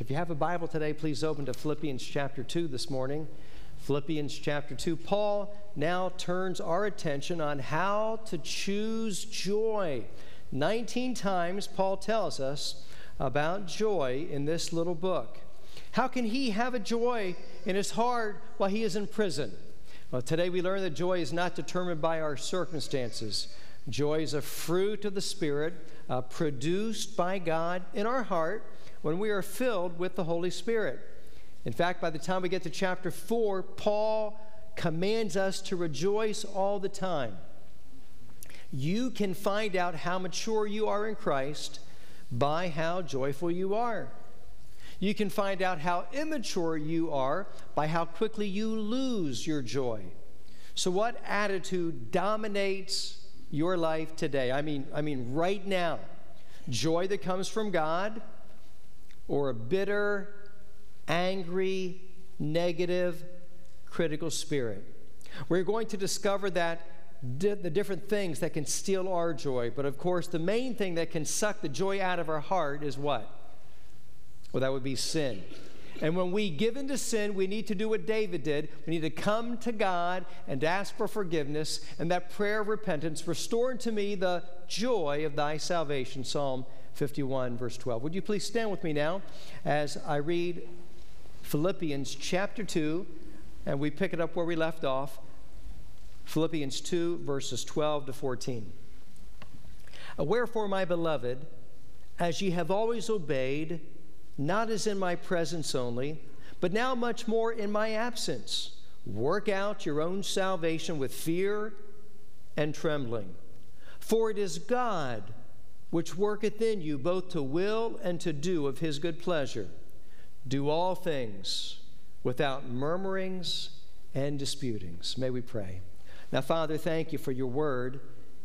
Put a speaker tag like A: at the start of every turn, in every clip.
A: If you have a Bible today, please open to Philippians chapter 2 this morning. Philippians chapter 2. Paul now turns our attention on how to choose joy. 19 times Paul tells us about joy in this little book. How can he have a joy in his heart while he is in prison? Well, today we learn that joy is not determined by our circumstances. Joy is a fruit of the Spirit uh, produced by God in our heart when we are filled with the Holy Spirit. In fact, by the time we get to chapter 4, Paul commands us to rejoice all the time. You can find out how mature you are in Christ by how joyful you are. You can find out how immature you are by how quickly you lose your joy. So, what attitude dominates your life today? I mean, I mean, right now, joy that comes from God, or a bitter, angry, negative, critical spirit. We're going to discover that di- the different things that can steal our joy. But of course, the main thing that can suck the joy out of our heart is what? Well, that would be sin. And when we give into sin, we need to do what David did. We need to come to God and ask for forgiveness and that prayer of repentance. Restore unto me the joy of thy salvation. Psalm 51, verse 12. Would you please stand with me now as I read Philippians chapter 2, and we pick it up where we left off. Philippians 2, verses 12 to 14. Wherefore, my beloved, as ye have always obeyed, not as in my presence only, but now much more in my absence, work out your own salvation with fear and trembling. For it is God which worketh in you both to will and to do of his good pleasure. Do all things without murmurings and disputings. May we pray. Now, Father, thank you for your word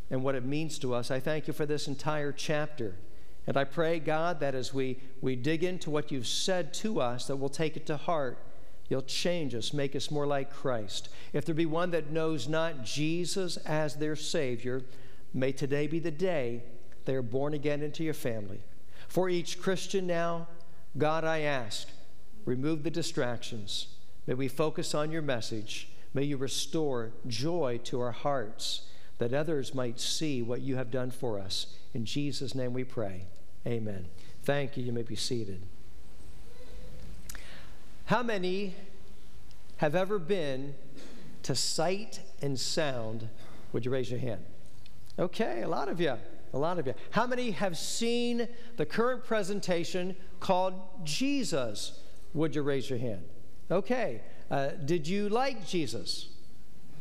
A: and what it means to us. I thank you for this entire chapter. And I pray, God, that as we, we dig into what you've said to us, that we'll take it to heart. You'll change us, make us more like Christ. If there be one that knows not Jesus as their Savior, may today be the day they are born again into your family. For each Christian now, God, I ask, remove the distractions. May we focus on your message. May you restore joy to our hearts that others might see what you have done for us. In Jesus' name we pray. Amen. Thank you. You may be seated. How many have ever been to Sight and Sound? Would you raise your hand? Okay, a lot of you. A lot of you. How many have seen the current presentation called Jesus? Would you raise your hand? Okay. Uh, did you like Jesus?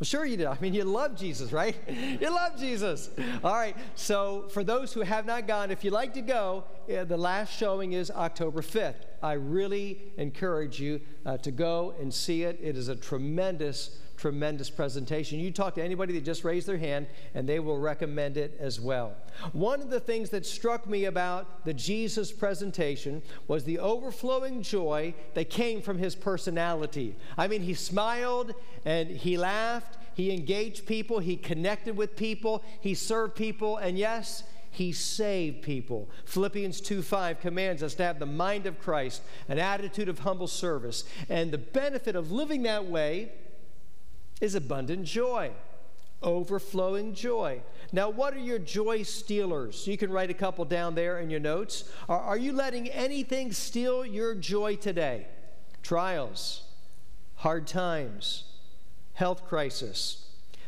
A: Well, sure you did. I mean, you love Jesus, right? you love Jesus. All right. So, for those who have not gone, if you'd like to go, uh, the last showing is October 5th. I really encourage you uh, to go and see it. It is a tremendous tremendous presentation. You talk to anybody that just raised their hand, and they will recommend it as well. One of the things that struck me about the Jesus presentation was the overflowing joy that came from his personality. I mean, he smiled and he laughed, he engaged people, he connected with people, he served people, and yes, he saved people. Philippians 2 5 commands us to have the mind of Christ, an attitude of humble service. And the benefit of living that way is abundant joy, overflowing joy. Now, what are your joy stealers? You can write a couple down there in your notes. Are, are you letting anything steal your joy today? Trials, hard times, health crisis,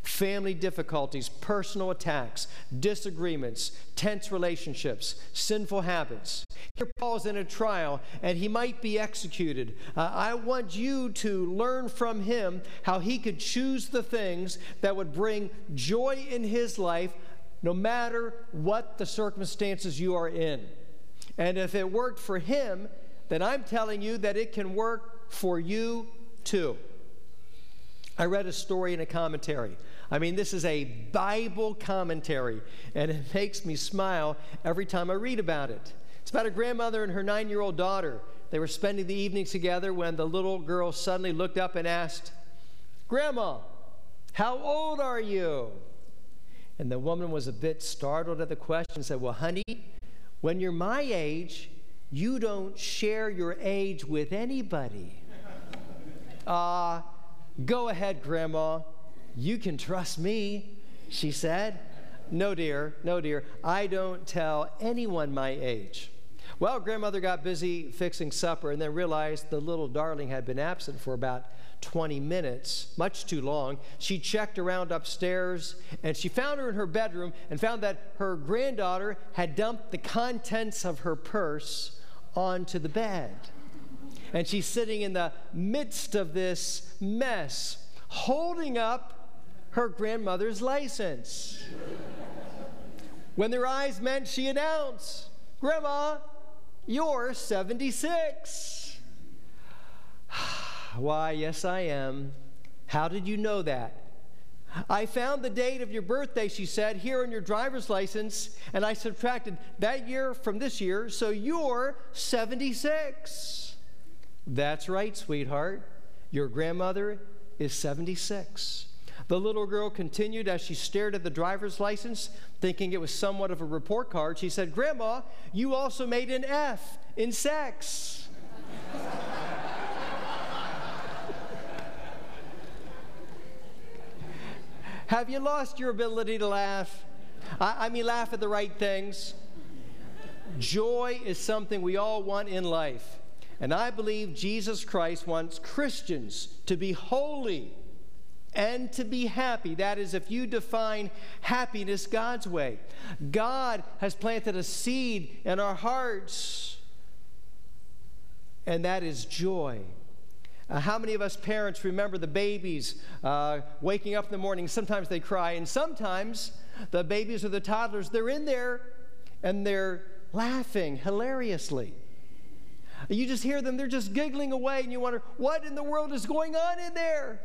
A: family difficulties, personal attacks, disagreements, tense relationships, sinful habits. Here, Paul's in a trial and he might be executed. Uh, I want you to learn from him how he could choose the things that would bring joy in his life no matter what the circumstances you are in. And if it worked for him, then I'm telling you that it can work for you too. I read a story in a commentary I mean, this is a Bible commentary, and it makes me smile every time I read about it. It's about a grandmother and her nine year old daughter. They were spending the evening together when the little girl suddenly looked up and asked, Grandma, how old are you? And the woman was a bit startled at the question and said, Well, honey, when you're my age, you don't share your age with anybody. Ah, uh, go ahead, Grandma. You can trust me, she said. No, dear, no, dear. I don't tell anyone my age. Well, grandmother got busy fixing supper and then realized the little darling had been absent for about 20 minutes, much too long. She checked around upstairs and she found her in her bedroom and found that her granddaughter had dumped the contents of her purse onto the bed. And she's sitting in the midst of this mess, holding up her grandmother's license. when their eyes met, she announced, Grandma, you're 76. Why, yes, I am. How did you know that? I found the date of your birthday, she said, here on your driver's license, and I subtracted that year from this year, so you're 76. That's right, sweetheart. Your grandmother is 76. The little girl continued as she stared at the driver's license, thinking it was somewhat of a report card. She said, Grandma, you also made an F in sex. Have you lost your ability to laugh? I, I, mean, laugh at the right things. Joy is something we all want in life. And I believe Jesus Christ wants Christians to be holy and to be happy. That is, if you define happiness God's way. God has planted a seed in our hearts, and that is joy. Uh, how many of us parents remember the babies uh, waking up in the morning? Sometimes they cry, and sometimes the babies or the toddlers, they're in there and they're laughing hilariously. You just hear them, they're just giggling away, and you wonder, what in the world is going on in there?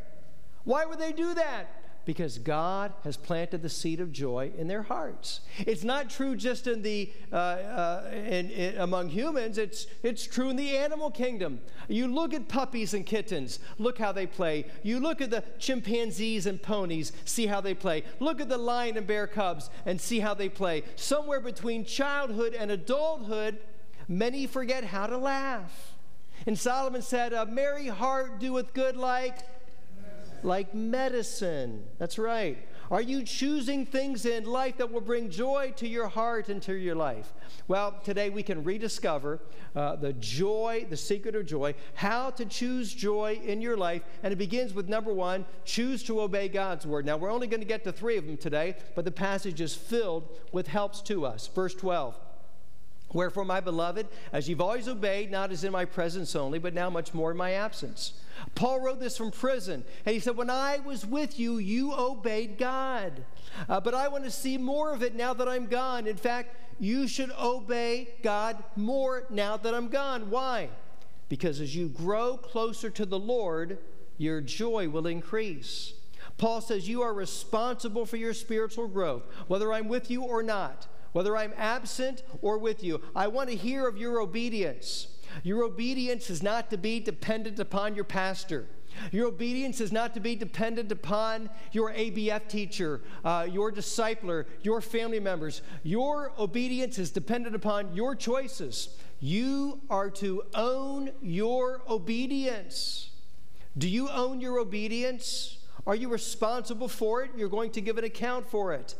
A: Why would they do that? Because God has planted the seed of joy in their hearts. It's not true just in the uh, uh, in, in, among humans. It's it's true in the animal kingdom. You look at puppies and kittens. Look how they play. You look at the chimpanzees and ponies. See how they play. Look at the lion and bear cubs and see how they play. Somewhere between childhood and adulthood, many forget how to laugh. And Solomon said, "A merry heart doeth good like." Like medicine. That's right. Are you choosing things in life that will bring joy to your heart and to your life? Well, today we can rediscover uh, the joy, the secret of joy, how to choose joy in your life. And it begins with number one choose to obey God's word. Now, we're only going to get to three of them today, but the passage is filled with helps to us. Verse 12. Wherefore, my beloved, as you've always obeyed, not as in my presence only, but now much more in my absence. Paul wrote this from prison, and he said, When I was with you, you obeyed God. Uh, but I want to see more of it now that I'm gone. In fact, you should obey God more now that I'm gone. Why? Because as you grow closer to the Lord, your joy will increase. Paul says, You are responsible for your spiritual growth, whether I'm with you or not whether I'm absent or with you. I want to hear of your obedience. Your obedience is not to be dependent upon your pastor. Your obedience is not to be dependent upon your ABF teacher, uh, your discipler, your family members. Your obedience is dependent upon your choices. You are to own your obedience. Do you own your obedience? Are you responsible for it? You're going to give an account for it.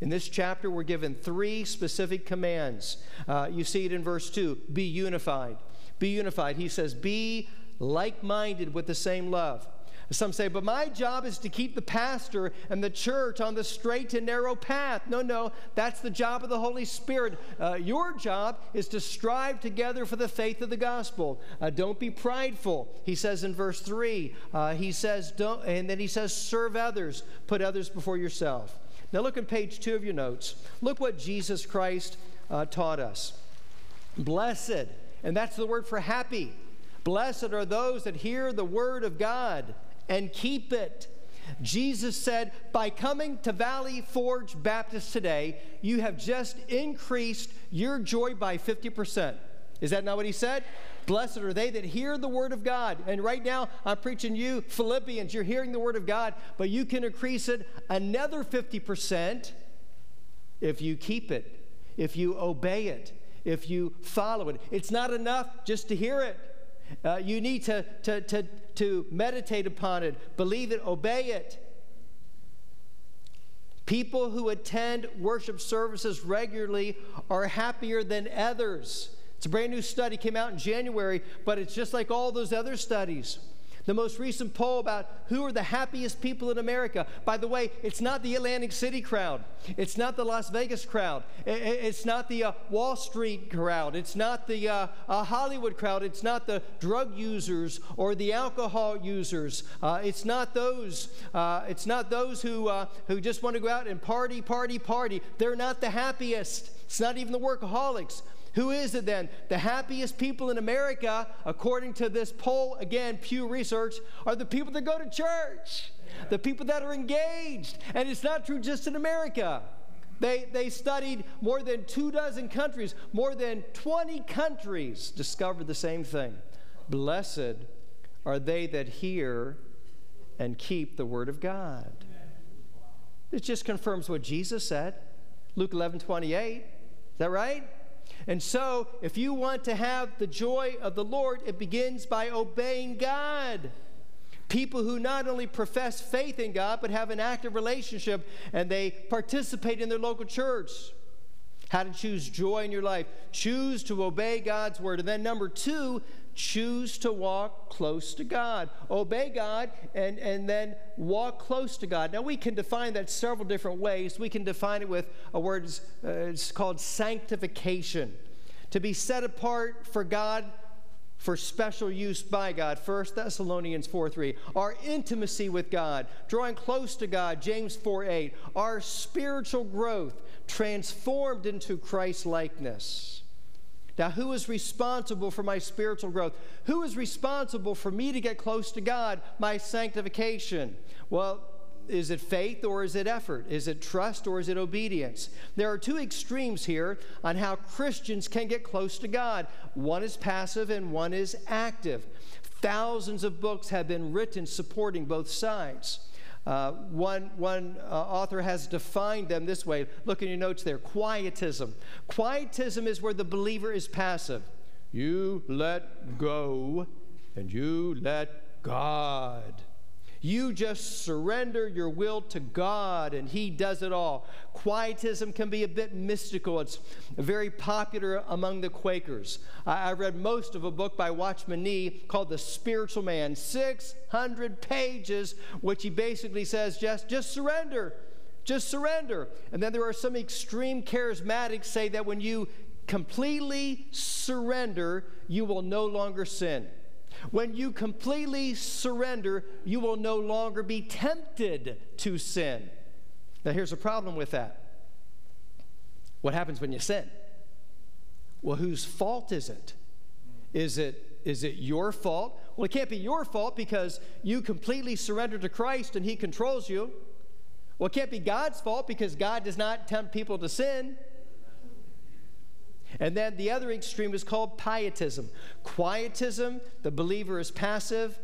A: In this chapter, we're given three specific commands. Uh, you see it in verse 2 be unified. Be unified. He says, be like minded with the same love. Some say, but my job is to keep the pastor and the church on the straight and narrow path. No, no, that's the job of the Holy Spirit. Uh, your job is to strive together for the faith of the gospel. Uh, don't be prideful, he says in verse 3. Uh, he says, don't, and then he says, serve others, put others before yourself. Now, look at page two of your notes. Look what Jesus Christ uh, taught us. Blessed, and that's the word for happy. Blessed are those that hear the word of God and keep it. Jesus said, by coming to Valley Forge Baptist today, you have just increased your joy by 50%. Is that not what he said? Blessed are they that hear the word of God. And right now, I'm preaching you Philippians. You're hearing the word of God, but you can increase it another 50% if you keep it, if you obey it, if you follow it. It's not enough just to hear it. Uh, you need to, to, to, to meditate upon it, believe it, obey it. People who attend worship services regularly are happier than others. It's a brand new study, came out in January, but it's just like all those other studies. The most recent poll about who are the happiest people in America. By the way, it's not the Atlantic City crowd. It's not the Las Vegas crowd. It's not the uh, Wall Street crowd. It's not the uh, uh, Hollywood crowd. It's not the drug users or the alcohol users. Uh, it's not those. Uh, it's not those who uh, who just want to go out and party, party, party. They're not the happiest. It's not even the workaholics. Who is it then? The happiest people in America, according to this poll, again, Pew Research, are the people that go to church, the people that are engaged. And it's not true just in America. They, they studied more than two dozen countries, more than 20 countries discovered the same thing. Blessed are they that hear and keep the word of God. It just confirms what Jesus said. Luke 11 28. Is that right? And so, if you want to have the joy of the Lord, it begins by obeying God. People who not only profess faith in God, but have an active relationship and they participate in their local church. How to choose joy in your life. Choose to obey God's word. And then, number two, choose to walk close to God. Obey God and, and then walk close to God. Now, we can define that several different ways. We can define it with a word uh, it's called sanctification. To be set apart for God for special use by God. 1 Thessalonians 4 3. Our intimacy with God, drawing close to God, James 4 8. Our spiritual growth, transformed into Christ likeness. Now, who is responsible for my spiritual growth? Who is responsible for me to get close to God, my sanctification? Well, is it faith or is it effort? Is it trust or is it obedience? There are two extremes here on how Christians can get close to God. One is passive and one is active. Thousands of books have been written supporting both sides. Uh, one one uh, author has defined them this way. Look in your notes there quietism. Quietism is where the believer is passive. You let go and you let God. You just surrender your will to God and He does it all. Quietism can be a bit mystical. It's very popular among the Quakers. I, I read most of a book by Watchman Nee called The Spiritual Man, 600 pages, which he basically says just, just surrender. Just surrender. And then there are some extreme charismatics say that when you completely surrender, you will no longer sin. When you completely surrender, you will no longer be tempted to sin. Now, here's a problem with that. What happens when you sin? Well, whose fault is it? Is it, is it your fault? Well, it can't be your fault because you completely surrender to Christ and He controls you. Well, it can't be God's fault because God does not tempt people to sin. And then the other extreme is called pietism. Quietism, the believer is passive.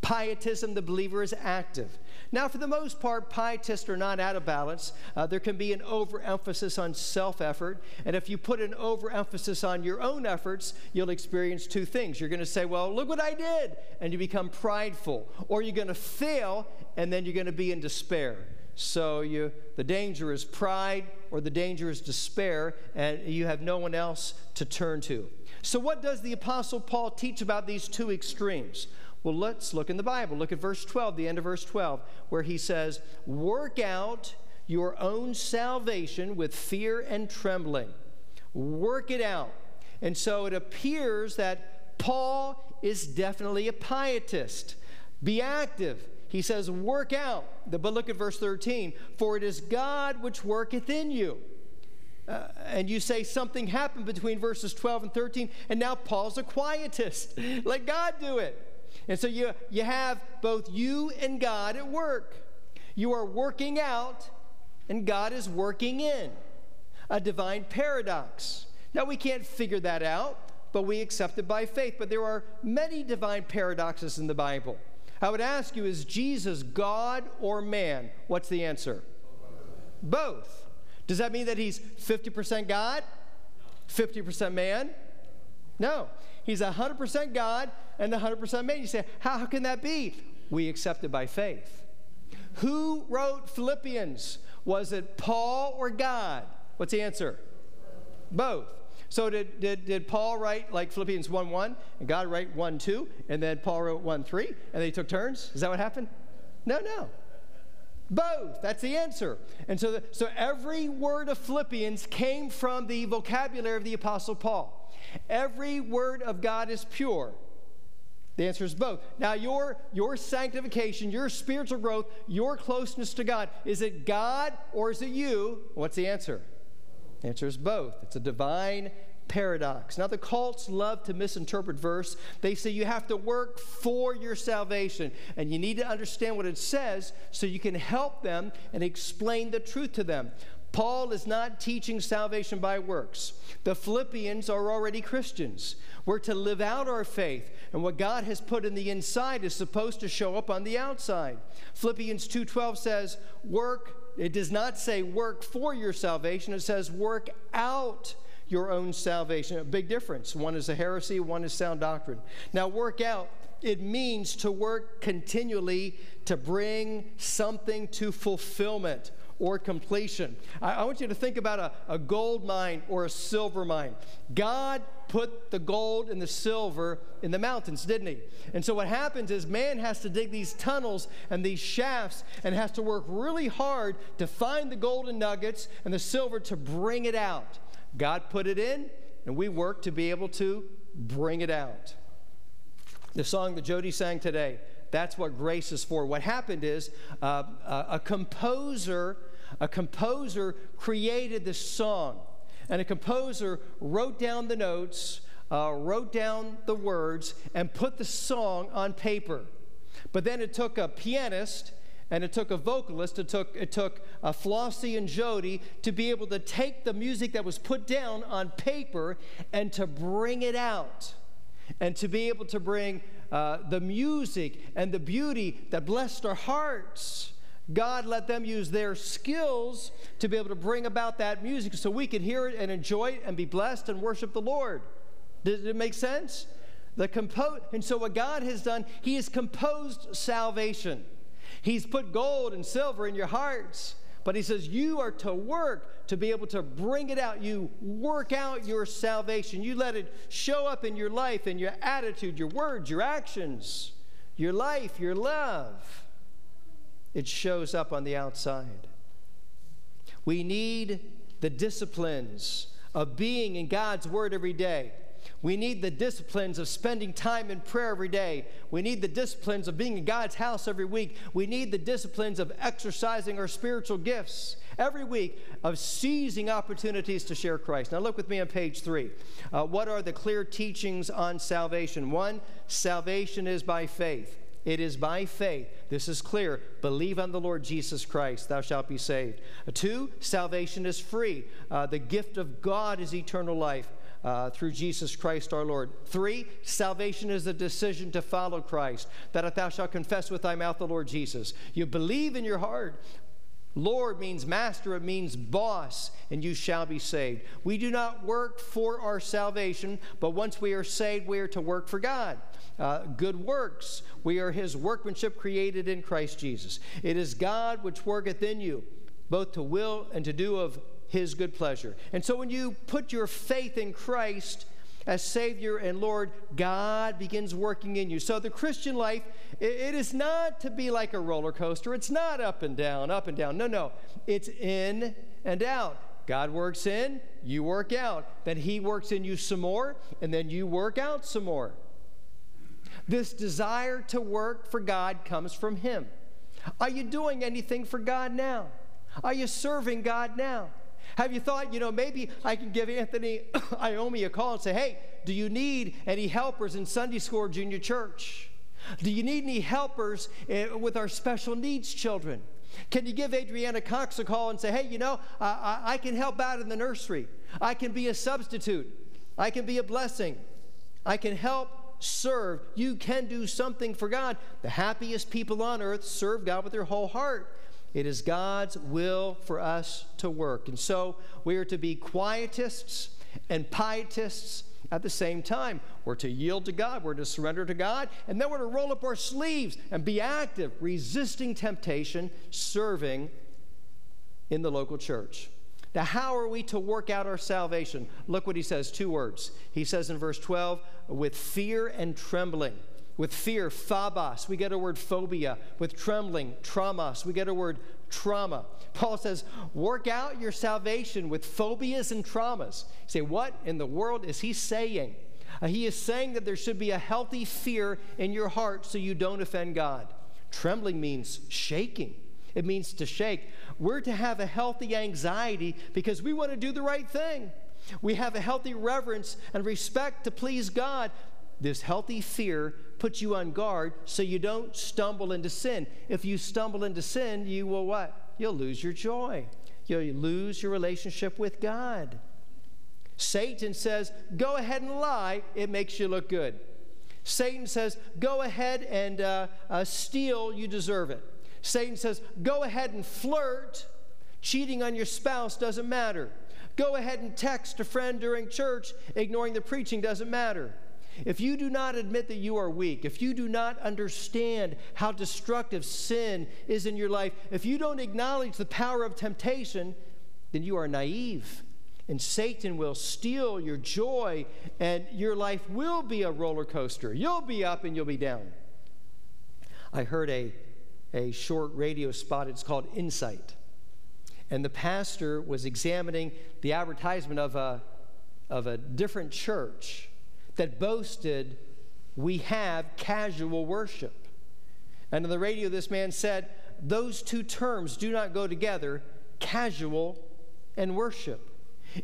A: Pietism, the believer is active. Now, for the most part, pietists are not out of balance. Uh, there can be an overemphasis on self effort. And if you put an overemphasis on your own efforts, you'll experience two things. You're going to say, Well, look what I did. And you become prideful. Or you're going to fail, and then you're going to be in despair. So you, the danger is pride or the danger is despair, and you have no one else to turn to. So, what does the Apostle Paul teach about these two extremes? Well, let's look in the Bible. Look at verse 12, the end of verse 12, where he says, Work out your own salvation with fear and trembling. Work it out. And so it appears that Paul is definitely a pietist. Be active he says, Work out. But look at verse 13. For it is God which worketh in you. Uh, and you say something happened between verses 12 and 13, and now Paul's a quietist. Let God do it. And so you, you have both you and God at work. You are working out, and God is working in. A divine paradox. Now, we can't figure that out, but we accept it by faith. But there are many divine paradoxes in the Bible. I would ask you, is Jesus God or man? What's the answer? Both. Does that mean that he's 50% God, 50% man? No. He's 100% God and 100% man. You say, how, can that be? We accept it by faith. Who wrote Philippians? Was it Paul or God? What's the answer? Both. So did, did, did Paul write like Philippians 1 1 and God write 1 2 and then Paul wrote 1 3 and they took turns? Is that what happened? No, no. Both. That's the answer. And so, the, so every word of Philippians came from the vocabulary of the Apostle Paul. Every word of God is pure. The answer is both. Now, your, your sanctification, your spiritual growth, your closeness to God, is it God or is it you? What's the answer? The answer is both. It's a divine paradox. Now, the cults love to misinterpret verse. They say you have to work for your salvation, and you need to understand what it says so you can help them and explain the truth to them. Paul is not teaching salvation by works. The Philippians are already Christians. We're to live out our faith, and what God has put in the inside is supposed to show up on the outside. Philippians 2:12 says, "Work." It does not say work for your salvation. It says work out your own salvation. A big difference. One is a heresy, one is sound doctrine. Now, work out, it means to work continually to bring something to fulfillment or completion. I, I want you to think about a, a gold mine or a silver mine. God put the gold and the silver in the mountains, didn't he? And so what happens is man has to dig these tunnels and these shafts and has to work really hard to find the golden nuggets and the silver to bring it out. God put it in, and we work to be able to bring it out. The song that Jody sang today, that's what grace is for. What happened is uh, a composer, a composer created this song, and a composer wrote down the notes, uh, wrote down the words, and put the song on paper. But then it took a pianist and it took a vocalist, it took, it took Flossie and Jody to be able to take the music that was put down on paper and to bring it out. And to be able to bring uh, the music and the beauty that blessed our hearts. God let them use their skills to be able to bring about that music so we could hear it and enjoy it and be blessed and worship the Lord. Does it make sense? The compo- and so what God has done, He has composed salvation. He's put gold and silver in your hearts. But he says, You are to work to be able to bring it out. You work out your salvation. You let it show up in your life, in your attitude, your words, your actions, your life, your love. It shows up on the outside. We need the disciplines of being in God's Word every day. We need the disciplines of spending time in prayer every day. We need the disciplines of being in God's house every week. We need the disciplines of exercising our spiritual gifts every week, of seizing opportunities to share Christ. Now, look with me on page three. Uh, what are the clear teachings on salvation? One, salvation is by faith. It is by faith. This is clear. Believe on the Lord Jesus Christ, thou shalt be saved. Uh, two, salvation is free. Uh, the gift of God is eternal life uh, through Jesus Christ our Lord. Three, salvation is a decision to follow Christ, that if thou shalt confess with thy mouth the Lord Jesus. You believe in your heart. Lord means master, it means boss, and you shall be saved. We do not work for our salvation, but once we are saved, we are to work for God. Uh, good works. We are his workmanship created in Christ Jesus. It is God which worketh in you, both to will and to do of his good pleasure. And so when you put your faith in Christ as Savior and Lord, God begins working in you. So the Christian life, it is not to be like a roller coaster. It's not up and down, up and down. No, no. It's in and out. God works in, you work out. Then He works in you some more, and then you work out some more. This desire to work for God comes from Him. Are you doing anything for God now? Are you serving God now? Have you thought, you know, maybe I can give Anthony Iommi a call and say, hey, do you need any helpers in Sunday school or junior church? Do you need any helpers eh, with our special needs children? Can you give Adriana Cox a call and say, hey, you know, I, I can help out in the nursery. I can be a substitute. I can be a blessing. I can help serve. You can do something for God. The happiest people on earth serve God with their whole heart. It is God's will for us to work. And so we are to be quietists and pietists at the same time. We're to yield to God, we're to surrender to God, and then we're to roll up our sleeves and be active, resisting temptation, serving in the local church. Now, how are we to work out our salvation? Look what he says two words. He says in verse 12, with fear and trembling. With fear, phobos, we get a word phobia. With trembling, tromos, we get a word trauma. Paul says, work out your salvation with phobias and traumas. You say, what in the world is he saying? Uh, he is saying that there should be a healthy fear in your heart so you don't offend God. Trembling means shaking, it means to shake. We're to have a healthy anxiety because we want to do the right thing. We have a healthy reverence and respect to please God. This healthy fear puts you on guard so you don't stumble into sin. If you stumble into sin, you will what? You'll lose your joy. You'll lose your relationship with God. Satan says, Go ahead and lie, it makes you look good. Satan says, Go ahead and uh, uh, steal, you deserve it. Satan says, Go ahead and flirt, cheating on your spouse doesn't matter. Go ahead and text a friend during church, ignoring the preaching doesn't matter. If you do not admit that you are weak, if you do not understand how destructive sin is in your life, if you don't acknowledge the power of temptation, then you are naive. And Satan will steal your joy, and your life will be a roller coaster. You'll be up and you'll be down. I heard a, a short radio spot, it's called Insight. And the pastor was examining the advertisement of a, of a different church that boasted, We have casual worship. And on the radio, this man said, Those two terms do not go together casual and worship.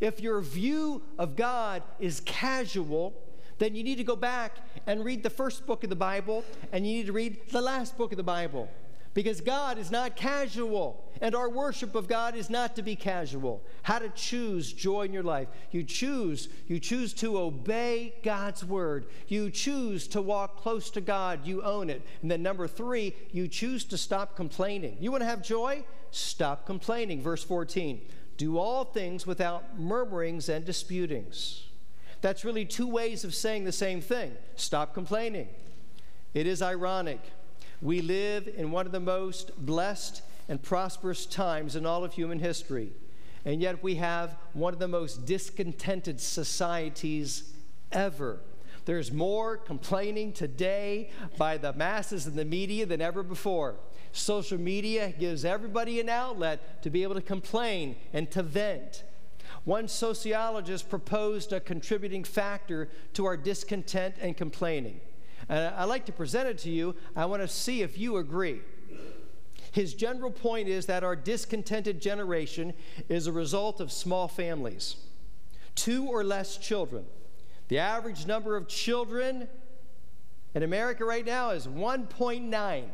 A: If your view of God is casual, then you need to go back and read the first book of the Bible and you need to read the last book of the Bible. Because God is not casual, and our worship of God is not to be casual. How to choose joy in your life. You choose, you choose to obey God's word. You choose to walk close to God. You own it. And then number three, you choose to stop complaining. You want to have joy? Stop complaining. Verse 14. Do all things without murmurings and disputings. That's really two ways of saying the same thing. Stop complaining. It is ironic we live in one of the most blessed and prosperous times in all of human history, and yet we have one of the most discontented societies ever. There's more complaining today by the masses and the media than ever before. Social media gives everybody an outlet to be able to complain and to vent. One sociologist proposed a contributing factor to our discontent and complaining. And I'd like to present it to you. I want to see if you agree. His general point is that our discontented generation is a result of small families, two or less children. The average number of children in America right now is 1.9.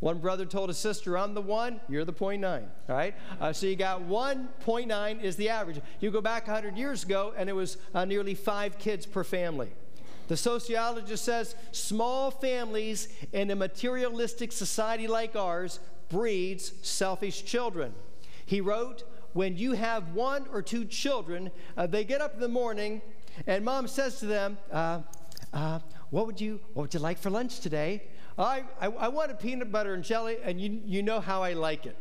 A: One brother told his sister, I'm the one, you're the 0.9. All right? Uh, so you got 1.9 is the average. You go back 100 years ago, and it was uh, nearly five kids per family. The sociologist says small families in a materialistic society like ours breeds selfish children. He wrote, when you have one or two children, uh, they get up in the morning and mom says to them, uh, uh, what, would you, what would you like for lunch today? I, I, I want a peanut butter and jelly, and you, you know how I like it.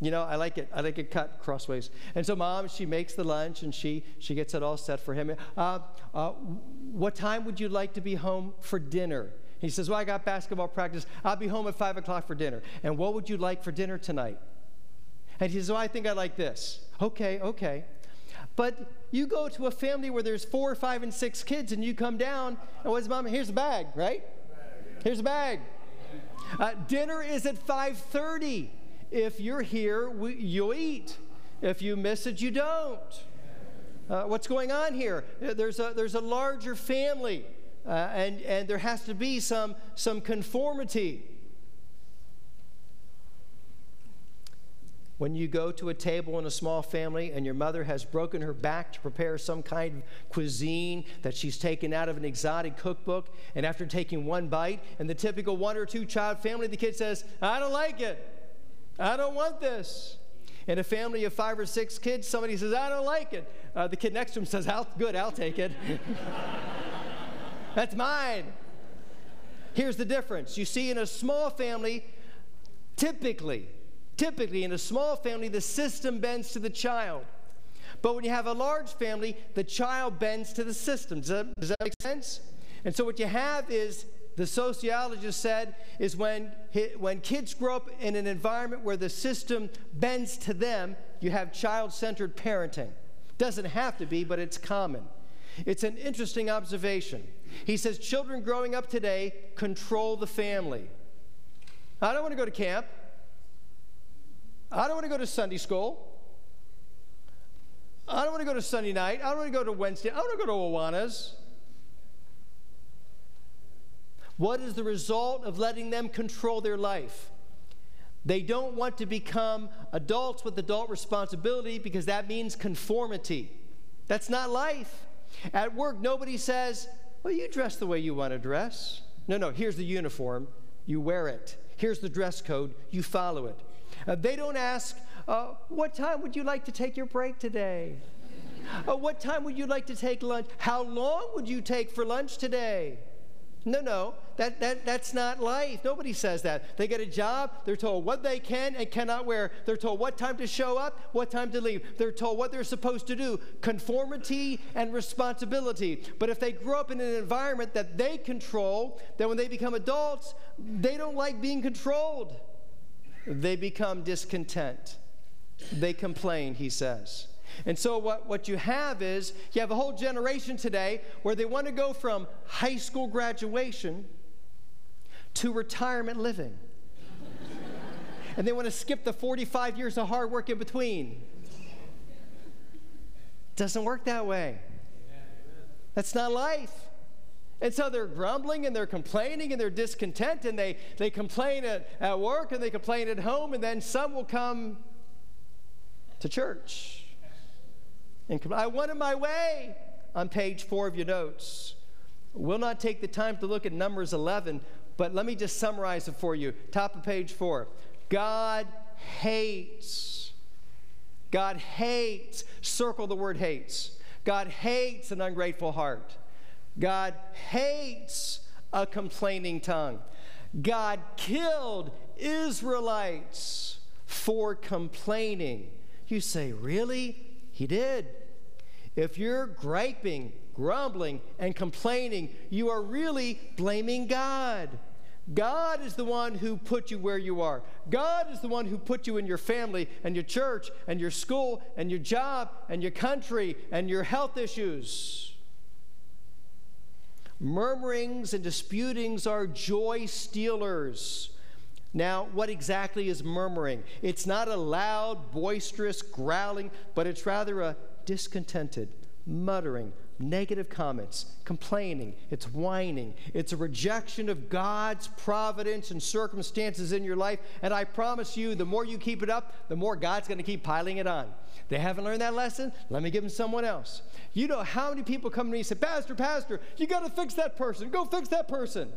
A: You know, I like it. I like it cut crossways. And so mom, she makes the lunch and she she gets it all set for him. Uh, uh, what time would you like to be home for dinner? He says, Well, I got basketball practice. I'll be home at five o'clock for dinner. And what would you like for dinner tonight? And he says, Well, I think I like this. Okay, okay. But you go to a family where there's four, five, and six kids, and you come down, and what's mom? Here's a bag, right? Here's a bag. Uh, dinner is at 5:30. If you're here, you'll eat. If you miss it, you don't. Uh, what's going on here? Uh, there's a, there's a larger family, uh, and, and there has to be some, some conformity. When you go to a table in a small family and your mother has broken her back to prepare some kind of cuisine that she's taken out of an exotic cookbook, and after taking one bite, and the typical one or two child family, the kid says, I don't like it. I don't want this. In a family of five or six kids, somebody says, I don't like it. Uh, the kid next to him says, I'll, Good, I'll take it. That's mine. Here's the difference. You see, in a small family, typically, typically in a small family, the system bends to the child. But when you have a large family, the child bends to the system. Does that, does that make sense? And so what you have is the sociologist said is when, when kids grow up in an environment where the system bends to them, you have child centered parenting. Doesn't have to be, but it's common. It's an interesting observation. He says children growing up today control the family. I don't want to go to camp. I don't want to go to Sunday school. I don't want to go to Sunday night. I don't want to go to Wednesday. I don't want to go to Awanas. What is the result of letting them control their life? They don't want to become adults with adult responsibility because that means conformity. That's not life. At work, nobody says, Well, you dress the way you want to dress. No, no, here's the uniform. You wear it. Here's the dress code. You follow it. Uh, they don't ask, uh, What time would you like to take your break today? Uh, what time would you like to take lunch? How long would you take for lunch today? No, no, that, that, that's not life. Nobody says that. They get a job, they're told what they can and cannot wear. They're told what time to show up, what time to leave. They're told what they're supposed to do conformity and responsibility. But if they grow up in an environment that they control, then when they become adults, they don't like being controlled. They become discontent. They complain, he says. And so, what, what you have is you have a whole generation today where they want to go from high school graduation to retirement living. and they want to skip the 45 years of hard work in between. Doesn't work that way. That's not life. And so they're grumbling and they're complaining and they're discontent and they, they complain at, at work and they complain at home, and then some will come to church and I wanted my way on page four of your notes. We'll not take the time to look at Numbers 11, but let me just summarize it for you. Top of page four. God hates. God hates. Circle the word hates. God hates an ungrateful heart. God hates a complaining tongue. God killed Israelites for complaining. You say, really? He did. If you're griping, grumbling, and complaining, you are really blaming God. God is the one who put you where you are. God is the one who put you in your family and your church and your school and your job and your country and your health issues. Murmurings and disputings are joy stealers. Now, what exactly is murmuring? It's not a loud, boisterous growling, but it's rather a discontented, muttering, negative comments, complaining, it's whining, it's a rejection of God's providence and circumstances in your life. And I promise you, the more you keep it up, the more God's going to keep piling it on. They haven't learned that lesson? Let me give them someone else. You know how many people come to me and say, Pastor, Pastor, you got to fix that person. Go fix that person.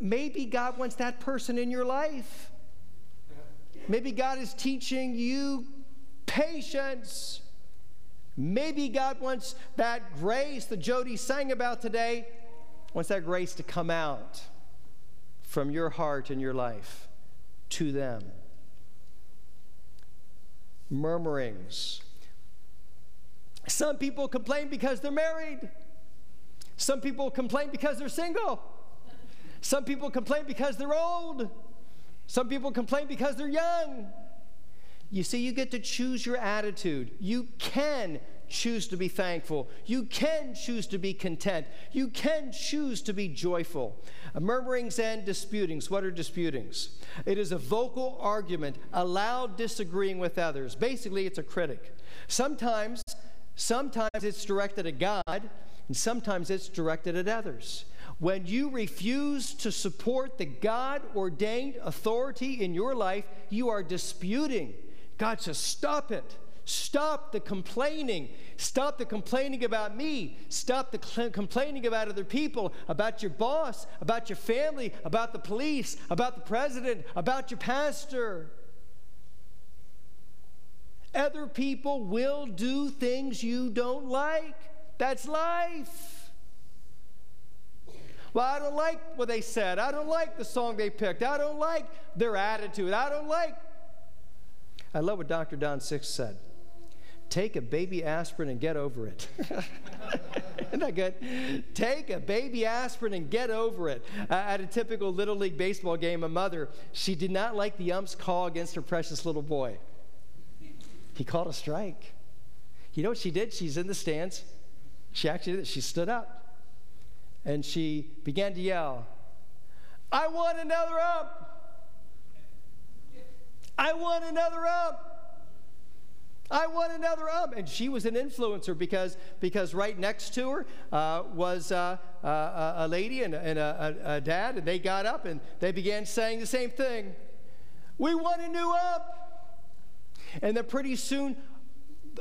A: Maybe God wants that person in your life. Maybe God is teaching you patience. Maybe God wants that grace that Jody sang about today, wants that grace to come out from your heart and your life to them. Murmurings. Some people complain because they're married. Some people complain because they're single. Some people complain because they're old. Some people complain because they're young. You see, you get to choose your attitude. You can choose to be thankful. You can choose to be content. You can choose to be joyful. Murmurings and disputings. What are disputings? It is a vocal argument, a loud disagreeing with others. Basically, it's a critic. Sometimes, sometimes it's directed at God, and sometimes it's directed at others. When you refuse to support the God ordained authority in your life, you are disputing. God says, Stop it. Stop the complaining. Stop the complaining about me. Stop the cl- complaining about other people, about your boss, about your family, about the police, about the president, about your pastor. Other people will do things you don't like. That's life. Well, I don't like what they said. I don't like the song they picked. I don't like their attitude. I don't like. I love what Dr. Don Sisk said. Take a baby aspirin and get over it. Isn't that good? Take a baby aspirin and get over it. Uh, at a typical Little League baseball game, a mother, she did not like the ump's call against her precious little boy. He called a strike. You know what she did? She's in the stands. She actually did. She stood up and she began to yell, I want another up. I want another up. I want another up. And she was an influencer because, because right next to her uh, was uh, uh, a lady and, and a, a, a, dad, and they got up and they began saying the same thing. We want a new up. And then pretty soon,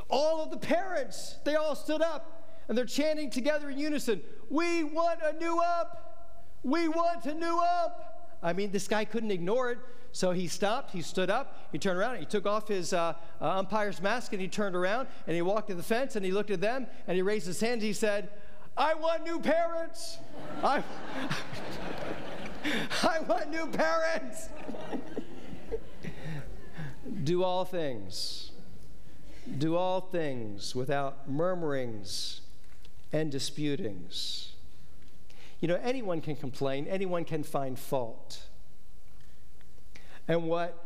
A: all of the parents, they all stood up and they're chanting together in unison, We want a new up. We want a new up. I mean, this guy couldn't ignore it. So he stopped, he stood up, he turned around, he took off his uh, uh, umpire's mask and he turned around and he walked to the fence and he looked at them and he raised his hand and he said, I want new parents. I, I want new parents. Do all things. Do all things without murmurings and disputings. You know, anyone can complain, anyone can find fault. And what,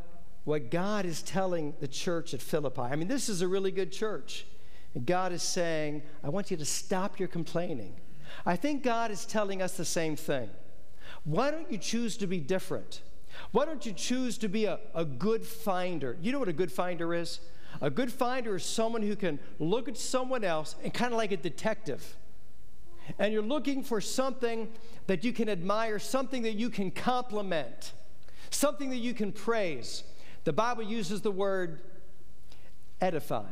A: what God is telling the church at Philippi, I mean, this is a really good church. And God is saying, I want you to stop your complaining. I think God is telling us the same thing. Why don't you choose to be different? Why don't you choose to be a, a good finder? You know what a good finder is? A good finder is someone who can look at someone else and kind of like a detective. And you're looking for something that you can admire, something that you can compliment something that you can praise. The Bible uses the word edify.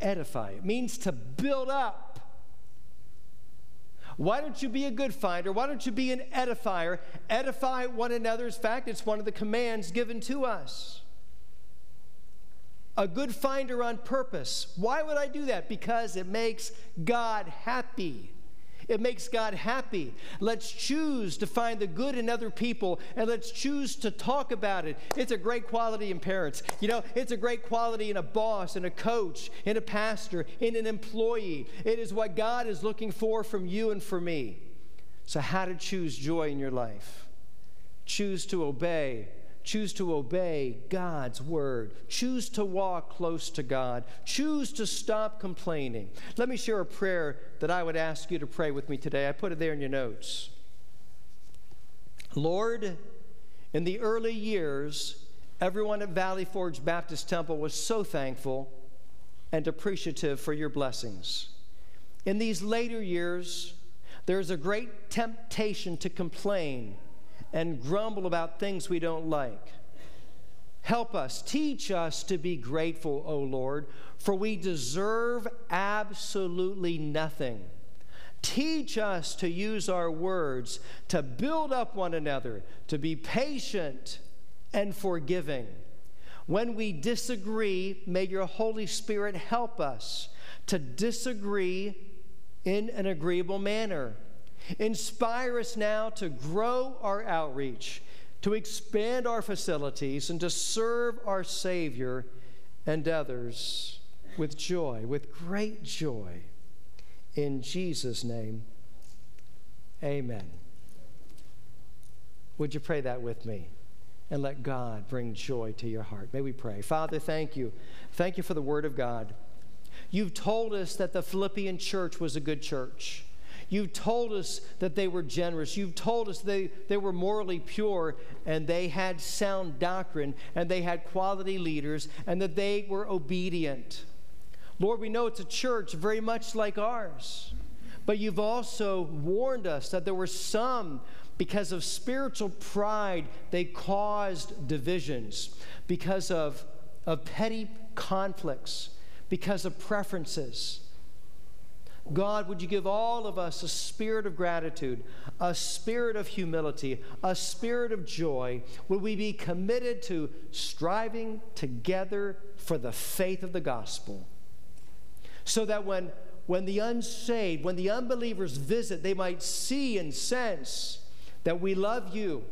A: Edify. It means to build up. Why don't you be a good finder? Why don't you be an edifier? Edify one another. In fact, it's one of the commands given to us. A good finder on purpose. Why would I do that? Because it makes God happy. It makes God happy. Let's choose to find the good in other people and let's choose to talk about it. It's a great quality in parents. You know, it's a great quality in a boss, in a coach, in a pastor, in an employee. It is what God is looking for from you and for me. So, how to choose joy in your life? Choose to obey Choose to obey God's word. Choose to walk close to God. Choose to stop complaining. Let me share a prayer that I would ask you to pray with me today. I put it there in your notes. Lord, in the early years, everyone at Valley Forge Baptist Temple was so thankful and appreciative for your blessings. In these later years, there's a great temptation to complain and grumble about things we don't like. Help us, teach us to be grateful, O Lord, for we deserve absolutely nothing. Teach us to use our words to build up one another, to be patient and forgiving. When we disagree, may your Holy Spirit help us to disagree in an agreeable manner. Inspire us now to grow our outreach, to expand our facilities, and to serve our Savior and others with joy, with great joy. In Jesus' name, amen. Would you pray that with me? And let God bring joy to your heart. May we pray. Father, thank you. Thank you for the word of God. You've told us that the Philippian church was a good church. You've told us that they were generous. You've told us they, they were morally pure and they had sound doctrine and they had quality leaders and that they were obedient. Lord, we know it's a church very much like ours. But you've also warned us that there were some, because of spiritual pride, they caused divisions, because of, of petty conflicts, because of preferences God, would you give all of us a spirit of gratitude, a spirit of humility, a spirit of joy? Would we be committed to striving together for the faith of the gospel? So that when, when the unsaved, when the unbelievers visit, they might see and sense that we love you,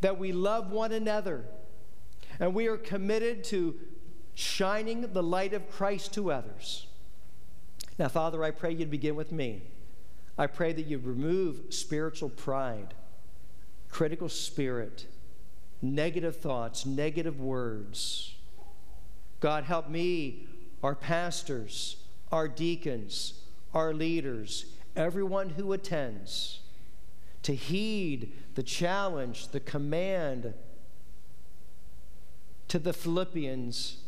A: that we love one another, and we are committed to shining the light of Christ to others. Now, Father, I pray you'd begin with me. I pray that you'd remove spiritual pride, critical spirit, negative thoughts, negative words. God, help me, our pastors, our deacons, our leaders, everyone who attends, to heed the challenge, the command to the Philippians.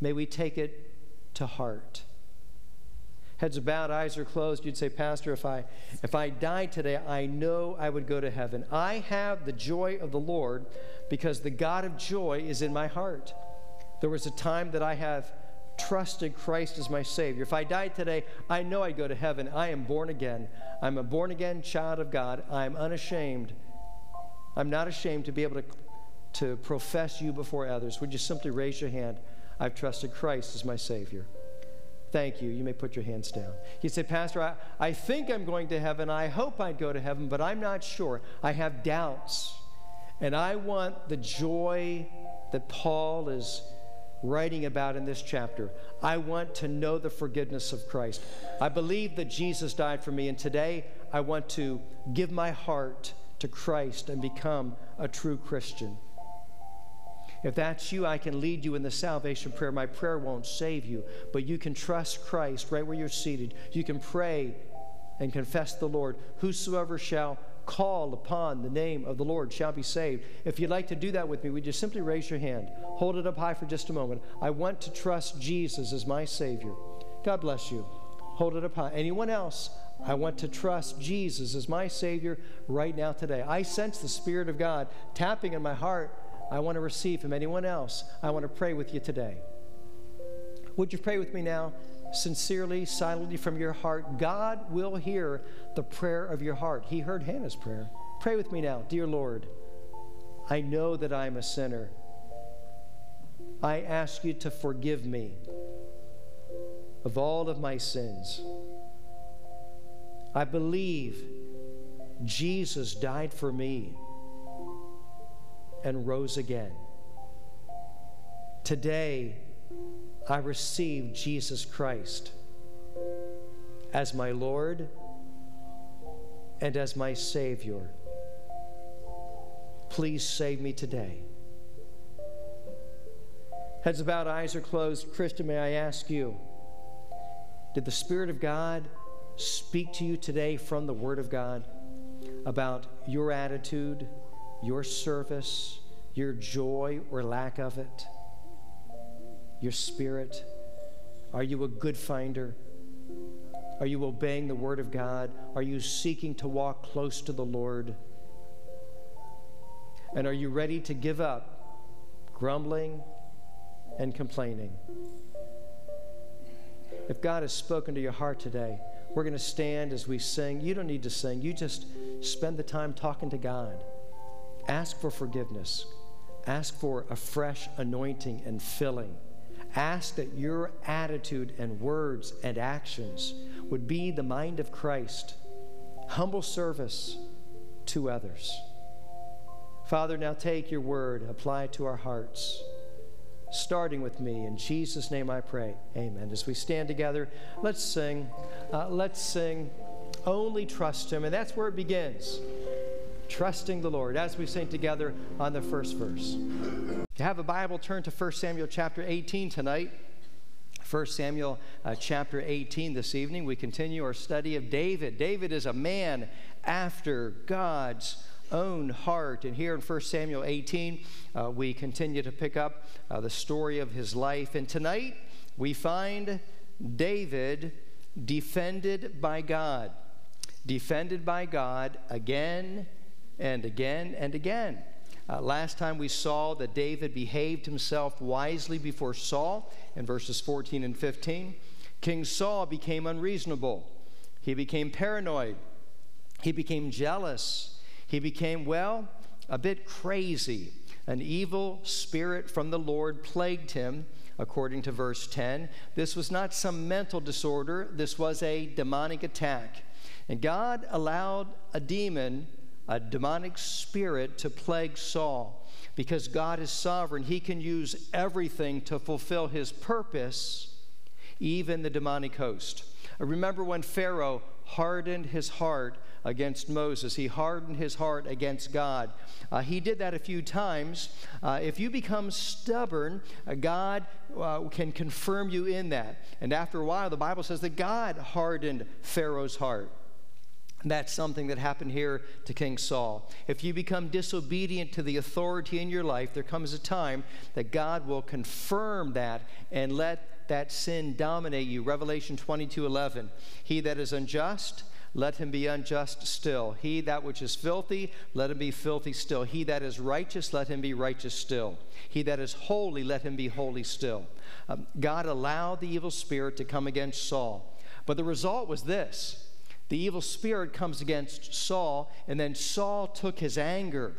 A: May we take it to heart heads are bowed, eyes are closed, you'd say, Pastor, if I, if I died today, I know I would go to heaven. I have the joy of the Lord because the God of joy is in my heart. There was a time that I have trusted Christ as my Savior. If I died today, I know I'd go to heaven. I am born again. I'm a born again child of God. I'm unashamed. I'm not ashamed to be able to, to profess you before others. Would you simply raise your hand? I've trusted Christ as my Savior. Thank you. You may put your hands down. He said, Pastor, I, I think I'm going to heaven. I hope I'd go to heaven, but I'm not sure. I have doubts. And I want the joy that Paul is writing about in this chapter. I want to know the forgiveness of Christ. I believe that Jesus died for me, and today I want to give my heart to Christ and become a true Christian. If that's you, I can lead you in the salvation prayer. My prayer won't save you, but you can trust Christ right where you're seated. You can pray and confess the Lord. Whosoever shall call upon the name of the Lord shall be saved. If you'd like to do that with me, would you simply raise your hand? Hold it up high for just a moment. I want to trust Jesus as my Savior. God bless you. Hold it up high. Anyone else? I want to trust Jesus as my Savior right now today. I sense the Spirit of God tapping in my heart I want to receive from anyone else. I want to pray with you today. Would you pray with me now? Sincerely, silently from your heart. God will hear the prayer of your heart. He heard Hannah's prayer. Pray with me now. Dear Lord, I know that I'm a sinner. I ask you to forgive me of all of my sins. I believe Jesus died for me and rose again. Today, I receive Jesus Christ as my Lord and as my Savior. Please save me today. Heads about, eyes are closed. Christian, may I ask you, did the Spirit of God speak to you today from the Word of God about your attitude? Your service, your joy or lack of it, your spirit? Are you a good finder? Are you obeying the Word of God? Are you seeking to walk close to the Lord? And are you ready to give up grumbling and complaining? If God has spoken to your heart today, we're going to stand as we sing. You don't need to sing, you just spend the time talking to God. Ask for forgiveness. Ask for a fresh anointing and filling. Ask that your attitude and words and actions would be the mind of Christ. Humble service to others. Father, now take your word, apply it to our hearts, starting with me. In Jesus' name I pray. Amen. As we stand together, let's sing. Uh, let's sing. Only trust Him. And that's where it begins trusting the Lord, as we sing together on the first verse. If you have a Bible, turn to 1 Samuel chapter 18 tonight. 1 Samuel uh, chapter 18 this evening. We continue our study of David. David is a man after God's own heart. And here in 1 Samuel 18, uh, we continue to pick up uh, the story of his life. And tonight, we find David defended by God. Defended by God again and again and again. Uh, last time we saw that David behaved himself wisely before Saul in verses 14 and 15. King Saul became unreasonable. He became paranoid. He became jealous. He became, well, a bit crazy. An evil spirit from the Lord plagued him, according to verse 10. This was not some mental disorder, this was a demonic attack. And God allowed a demon, a demonic spirit, to plague Saul. Because God is sovereign, He can use everything to fulfill His purpose, even the demonic host. Remember when Pharaoh hardened his heart against Moses. He hardened his heart against God. Uh, he did that a few times. Uh, if you become stubborn, uh, God uh, can confirm you in that. And after a while, the Bible says that God hardened Pharaoh's heart. That's something that happened here to King Saul. If you become disobedient to the authority in your life, there comes a time that God will confirm that and let that sin dominate you. Revelation 22 11. He that is unjust, let him be unjust still. He that which is filthy, let him be filthy still. He that is righteous, let him be righteous still. He that is holy, let him be holy still. Um, God allowed the evil spirit to come against Saul. But the result was this the evil spirit comes against Saul, and then Saul took his anger,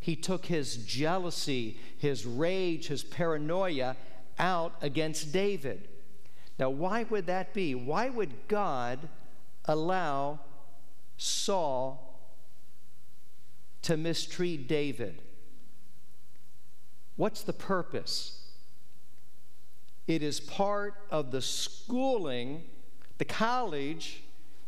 A: he took his jealousy, his rage, his paranoia out against David. Now, why would that be? Why would God allow Saul to mistreat David? What's the purpose? It is part of the schooling, the college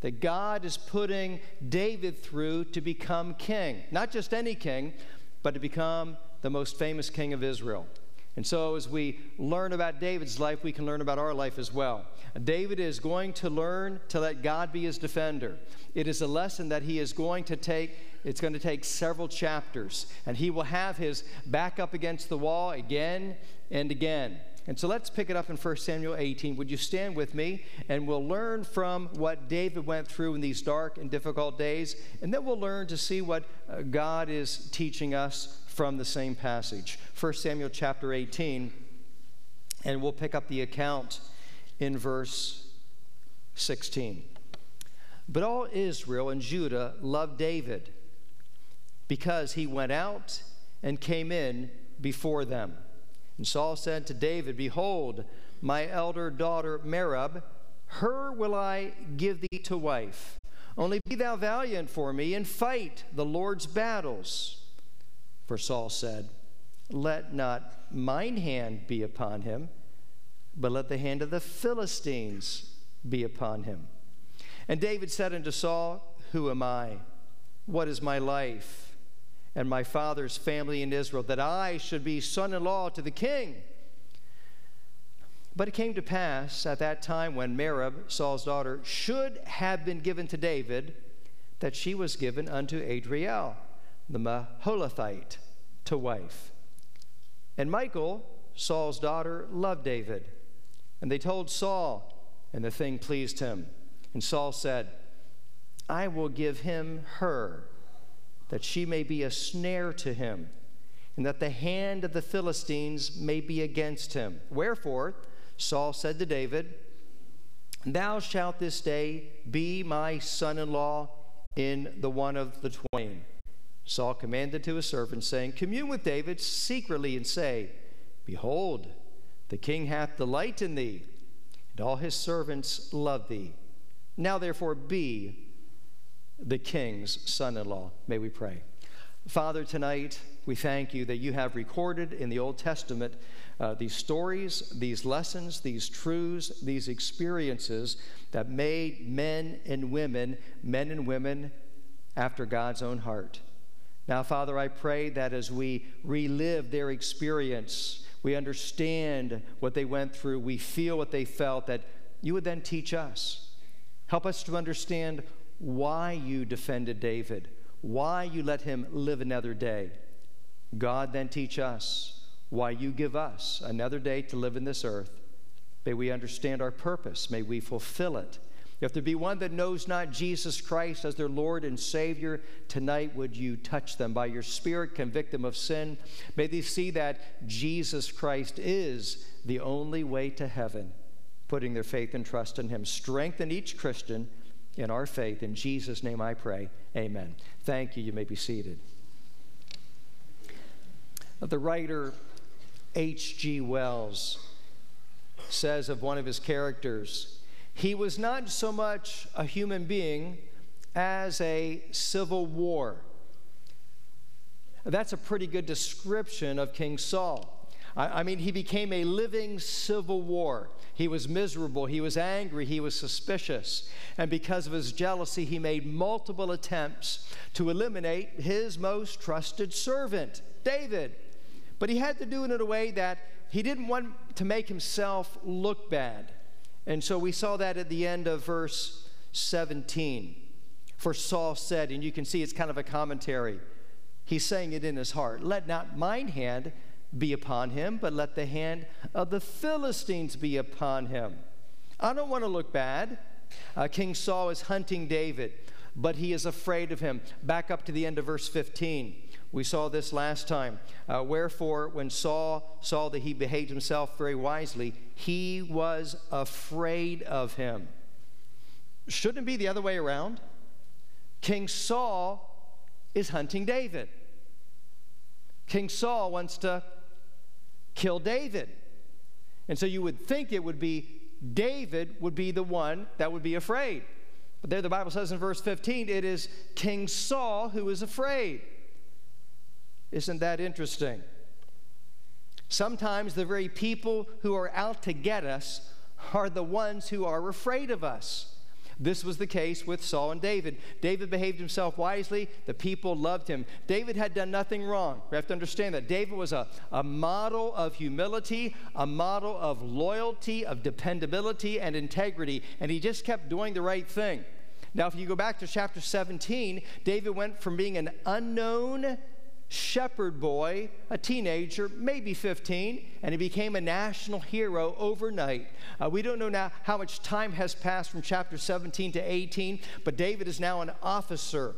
A: that God is putting David through to become king. Not just any king, but to become the most famous king of Israel. And so, as we learn about David's life, we can learn about our life as well. David is going to learn to let God be his defender. It is a lesson that he is going to take, it's going to take several chapters, and he will have his back up against the wall again and again. And so let's pick it up in 1 Samuel 18. Would you stand with me? And we'll learn from what David went through in these dark and difficult days. And then we'll learn to see what uh, God is teaching us from the same passage. 1 Samuel chapter 18. And we'll pick up the account in verse 16. But all Israel and Judah loved David because he went out and came in before them. And Saul said to David, Behold, my elder daughter Merab, her will I give thee to wife. Only be thou valiant for me and fight the Lord's battles. For Saul said, Let not mine hand be upon him, but let the hand of the Philistines be upon him. And David said unto Saul, Who am I? What is my life? And my father's family in Israel, that I should be son in law to the king. But it came to pass at that time when Merab, Saul's daughter, should have been given to David, that she was given unto Adriel, the Meholathite, to wife. And Michal, Saul's daughter, loved David. And they told Saul, and the thing pleased him. And Saul said, I will give him her that she may be a snare to him, and that the hand of the Philistines may be against him. Wherefore, Saul said to David, Thou shalt this day be my son in law in the one of the twain. Saul commanded to his servants, saying, Commune with David secretly and say, Behold, the king hath delight in thee, and all his servants love thee. Now therefore be the king's son in law. May we pray. Father, tonight we thank you that you have recorded in the Old Testament uh, these stories, these lessons, these truths, these experiences that made men and women, men and women after God's own heart. Now, Father, I pray that as we relive their experience, we understand what they went through, we feel what they felt, that you would then teach us. Help us to understand why you defended David, why you let him live another day. God then teach us why you give us another day to live in this earth. May we understand our purpose. May we fulfill it. If there be one that knows not Jesus Christ as their Lord and Savior, tonight would you touch them by your Spirit, convict them of sin. May they see that Jesus Christ is the only way to heaven. putting their faith and trust in Him. Strengthen each Christian in our faith. In Jesus' name I pray. Amen. Thank you. You may be seated. The writer H.G. Wells says of one of his characters, he was not so much a human being as a civil war. That's a pretty good description of King Saul. I, I mean, he became a living civil war. He was miserable, he was angry, he was suspicious. And because of his jealousy, he made multiple attempts to eliminate his most trusted servant, David. But he had to do it in a way that he didn't want to make himself look bad. And so we saw that at the end of verse 17. For Saul said, and you can see it's kind of a commentary, he's saying it in his heart, Let not mine hand be upon him, but let the hand of the Philistines be upon him. I don't want to look bad. Uh, King Saul is hunting David, but he is afraid of him. Back up to the end of verse 15. We saw this last time. Uh, Wherefore, when Saul saw that he behaved himself very wisely, he was afraid of him. Shouldn't it be the other way around? King Saul is hunting David. King Saul wants to kill David. And so you would think it would be David would be the one that would be afraid. But there the Bible says in verse 15, it is King Saul who is afraid. Isn't that interesting? Sometimes the very people who are out to get us are the ones who are afraid of us. This was the case with Saul and David. David behaved himself wisely. The people loved him. David had done nothing wrong. We have to understand that. David was a, a model of humility, a model of loyalty, of dependability, and integrity, and he just kept doing the right thing. Now, if you go back to chapter 17, David went from being an unknown shepherd boy, a teenager, maybe 15, and he became a national hero overnight. Uh, we don't know now how much time has passed from chapter 17 to 18, but David is now an officer.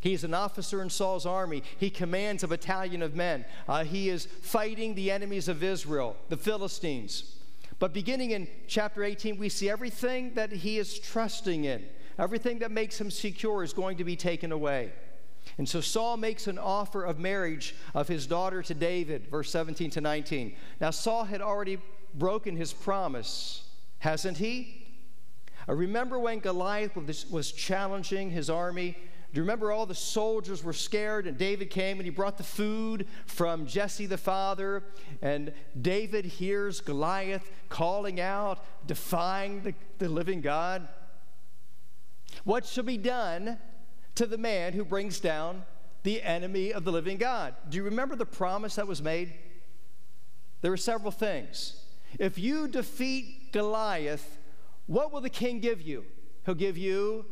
A: He's an officer in Saul's army. He commands a battalion of men. Uh, he is fighting the enemies of Israel, the Philistines. But beginning in chapter 18, we see everything that he is trusting in, everything that makes him secure is going to be taken away. And so Saul makes an offer of marriage of his daughter to David, verse 17 to 19. Now, Saul had already broken his promise, hasn't he? I uh, remember when Goliath was challenging his army? Do you remember all the soldiers were scared and David came and he brought the food from Jesse the father? And David hears Goliath calling out, defying the, the living God. What shall be done to the man who brings down the enemy of the living God. Do you remember the promise that was made? There were several things. If you defeat Goliath, what will the king give you? He'll give you,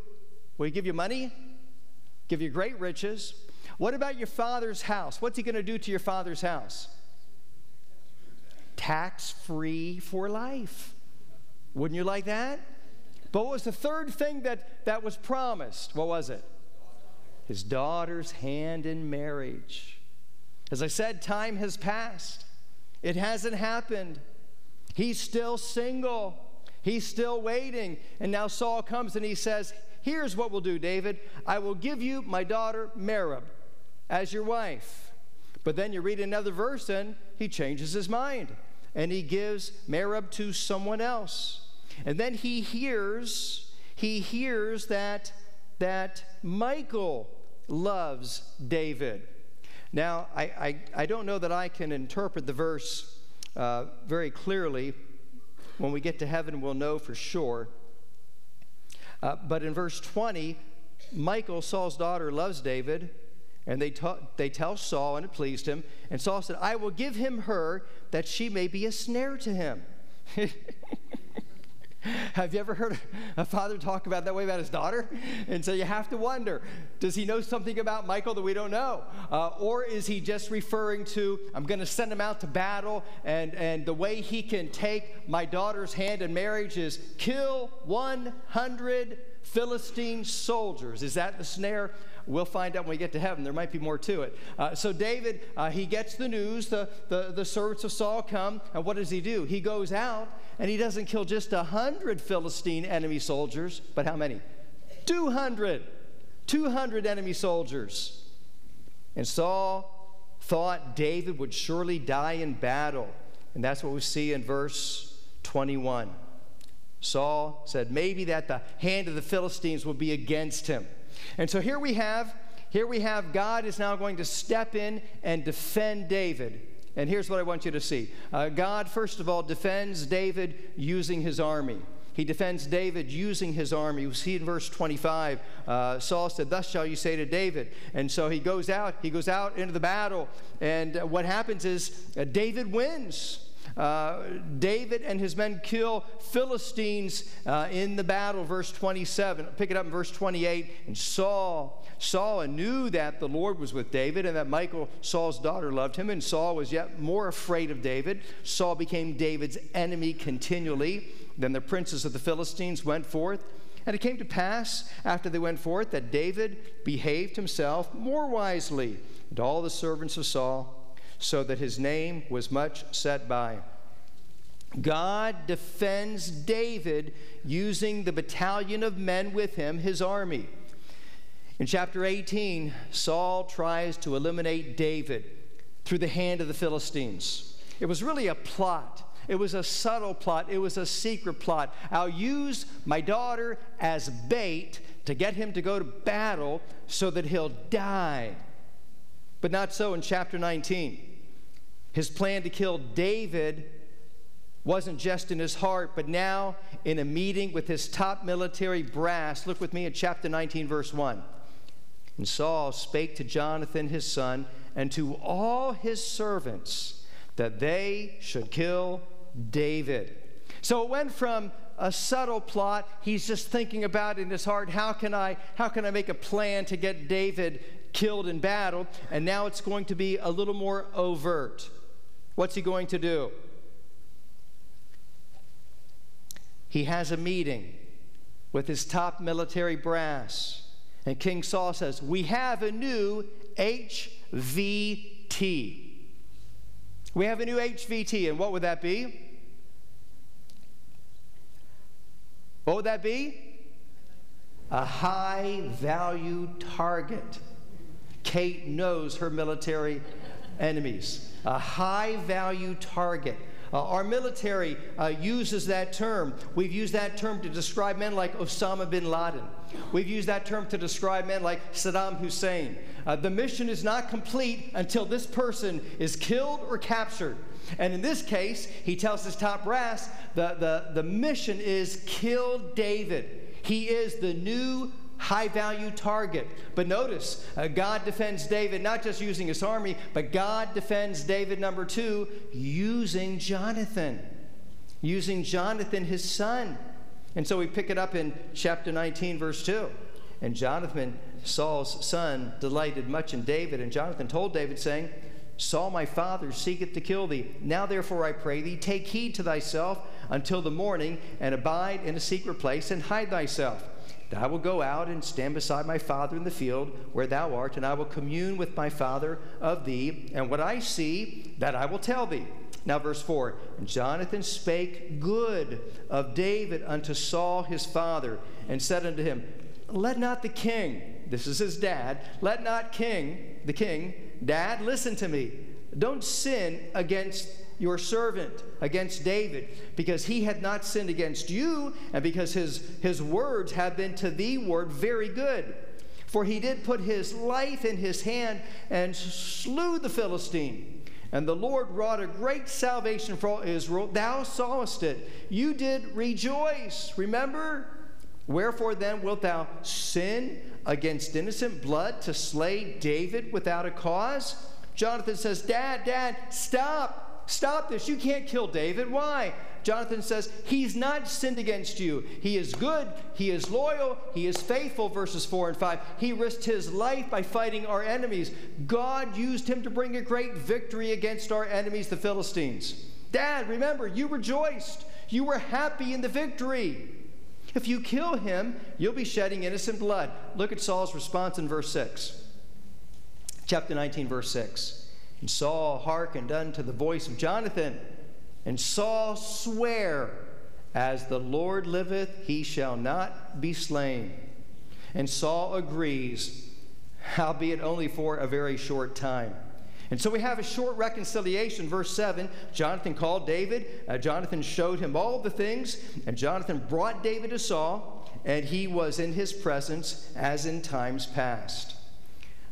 A: will he give you money? Give you great riches. What about your father's house? What's he going to do to your father's house? Tax free for life. Wouldn't you like that? But what was the third thing that, that was promised? What was it? His daughter's hand in marriage. As I said, time has passed. It hasn't happened. He's still single. He's still waiting. And now Saul comes and he says, Here's what we'll do, David. I will give you my daughter Merab as your wife. But then you read another verse and he changes his mind and he gives Merab to someone else. And then he hears, he hears that, that Michal loves David. Now, I, I, I don't know that I can interpret the verse uh, very clearly. When we get to heaven, we'll know for sure. Uh, but in verse 20, Michal, Saul's daughter, loves David, and they, ta- they tell Saul, and it pleased him. And Saul said, I will give him her that she may be a snare to him. Have you ever heard a father talk about that way about his daughter? And so you have to wonder does he know something about Michal that we don't know? Uh, or is he just referring to, I'm going to send him out to battle, and, and the way he can take my daughter's hand in marriage is kill 100 Philistine soldiers. Is that the snare? We'll find out when we get to heaven. There might be more to it. Uh, so David, uh, he gets the news. The, the, the servants of Saul come, and what does he do? He goes out, and he doesn't kill just a hundred Philistine enemy soldiers, but how many? 200. 200 enemy soldiers. And Saul thought David would surely die in battle. And that's what we see in verse 21. Saul said maybe that the hand of the Philistines will be against him. And so here we have here we have God is now going to step in and defend David. And here's what I want you to see. Uh, God, first of all, defends David using his army. He defends David using his army. We see in verse 25, uh, Saul said, Thus shall you say to David. And so he goes out, he goes out into the battle. And uh, what happens is uh, David wins. Uh, David and his men kill Philistines uh, in the battle, verse 27. Pick it up in verse 28. And Saul, Saul knew that the Lord was with David and that Michal, Saul's daughter, loved him. And Saul was yet more afraid of David. Saul became David's enemy continually. Then the princes of the Philistines went forth. And it came to pass, after they went forth, that David behaved himself more wisely, and all the servants of Saul so that his name was much set by. God defends David using the battalion of men with him, his army. In chapter 18, Saul tries to eliminate David through the hand of the Philistines. It was really a plot. It was a subtle plot. It was a secret plot. I'll use my daughter as bait to get him to go to battle so that he'll die. But not so in chapter 19. His plan to kill David wasn't just in his heart, but now in a meeting with his top military brass. Look with me at chapter 19, verse 1. And Saul spake to Jonathan his son and to all his servants that they should kill David. So it went from a subtle plot he's just thinking about in his heart how can i how can i make a plan to get david killed in battle and now it's going to be a little more overt What's he going to do? He has a meeting with his top military brass. And King Saul says, We have a new HVT. We have a new HVT. And what would that be? What would that be? A high value target. Kate knows her military enemies a high value target. Uh, our military uh, uses that term. We've used that term to describe men like Osama bin Laden. We've used that term to describe men like Saddam Hussein. Uh, the mission is not complete until this person is killed or captured. And in this case, he tells his top brass the, the, the mission is kill David. He is the new high value target. But notice, uh, God defends David not just using his army, but God defends David, number two, using Jonathan. Using Jonathan, his son. And so we pick it up in chapter 19, verse 2. And Jonathan, Saul's son, delighted much in David. And Jonathan told David, saying, Saul my father seeketh to kill thee. Now therefore I pray thee, take heed to thyself until the morning, and abide in a secret place, and hide thyself I will go out and stand beside my father in the field where thou art, and I will commune with my father of thee, and what I see, that I will tell thee. Now, verse 4 And Jonathan spake good of David unto Saul his father, and said unto him, Let not the king, this is his dad, let not king, the king, dad, listen to me. Don't sin against your servant against David, because he had not sinned against you, and because his, his words have been to thee word very good. For he did put his life in his hand and slew the Philistine. And the Lord wrought a great salvation for all Israel. Thou sawest it. You did rejoice. Remember? Wherefore then wilt thou sin against innocent blood to slay David without a cause? Jonathan says, Dad, Dad, stop. Stop this. You can't kill David. Why? Jonathan says, He's not sinned against you. He is good. He is loyal. He is faithful, verses 4 and 5. He risked his life by fighting our enemies. God used him to bring a great victory against our enemies, the Philistines. Dad, remember, you rejoiced. You were happy in the victory. If you kill him, you'll be shedding innocent blood. Look at Saul's response in verse 6. Chapter 19, verse 6. And Saul hearkened unto the voice of Jonathan, and Saul sware, As the Lord liveth, he shall not be slain. And Saul agrees, howbeit only for a very short time. And so we have a short reconciliation. Verse 7 Jonathan called David. Uh, Jonathan showed him all the things, and Jonathan brought David to Saul, and he was in his presence as in times past.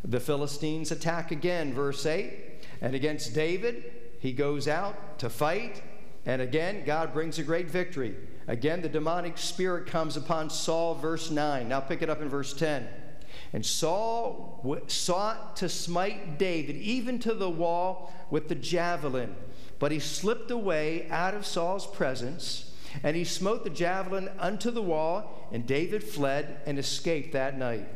A: The Philistines attack again, verse 8. And against David, he goes out to fight, and again, God brings a great victory. Again, the demonic spirit comes upon Saul, verse 9. Now pick it up in verse 10. And Saul w- sought to smite David, even to the wall, with the javelin. But he slipped away out of Saul's presence, and he smote the javelin unto the wall, and David fled and escaped that night.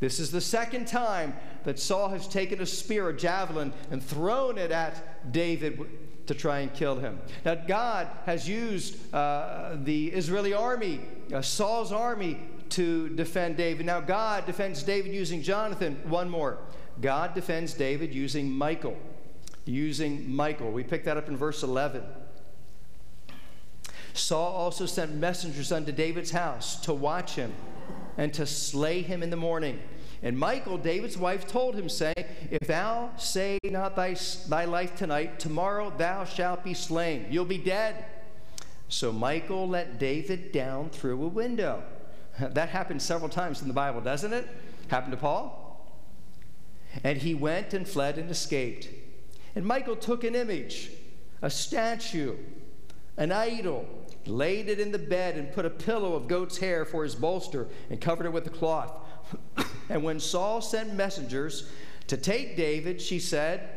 A: This is the second time that Saul has taken a spear, a javelin, and thrown it at David to try and kill him. Now, God has used uh, the Israeli army, uh, Saul's army, to defend David. Now, God defends David using Jonathan. One more. God defends David using Michal. Using Michal. We pick that up in verse 11. Saul also sent messengers unto David's house to watch him and to slay him in the morning. And Michal, David's wife, told him, saying, If thou say not thy, thy life tonight, tomorrow thou shalt be slain. You'll be dead. So Michal let David down through a window. That happened several times in the Bible, doesn't it? Happened to Paul. And he went and fled and escaped. And Michal took an image, a statue, an idol, laid it in the bed, and put a pillow of goat's hair for his bolster, and covered it with a cloth. and when Saul sent messengers to take David, she said,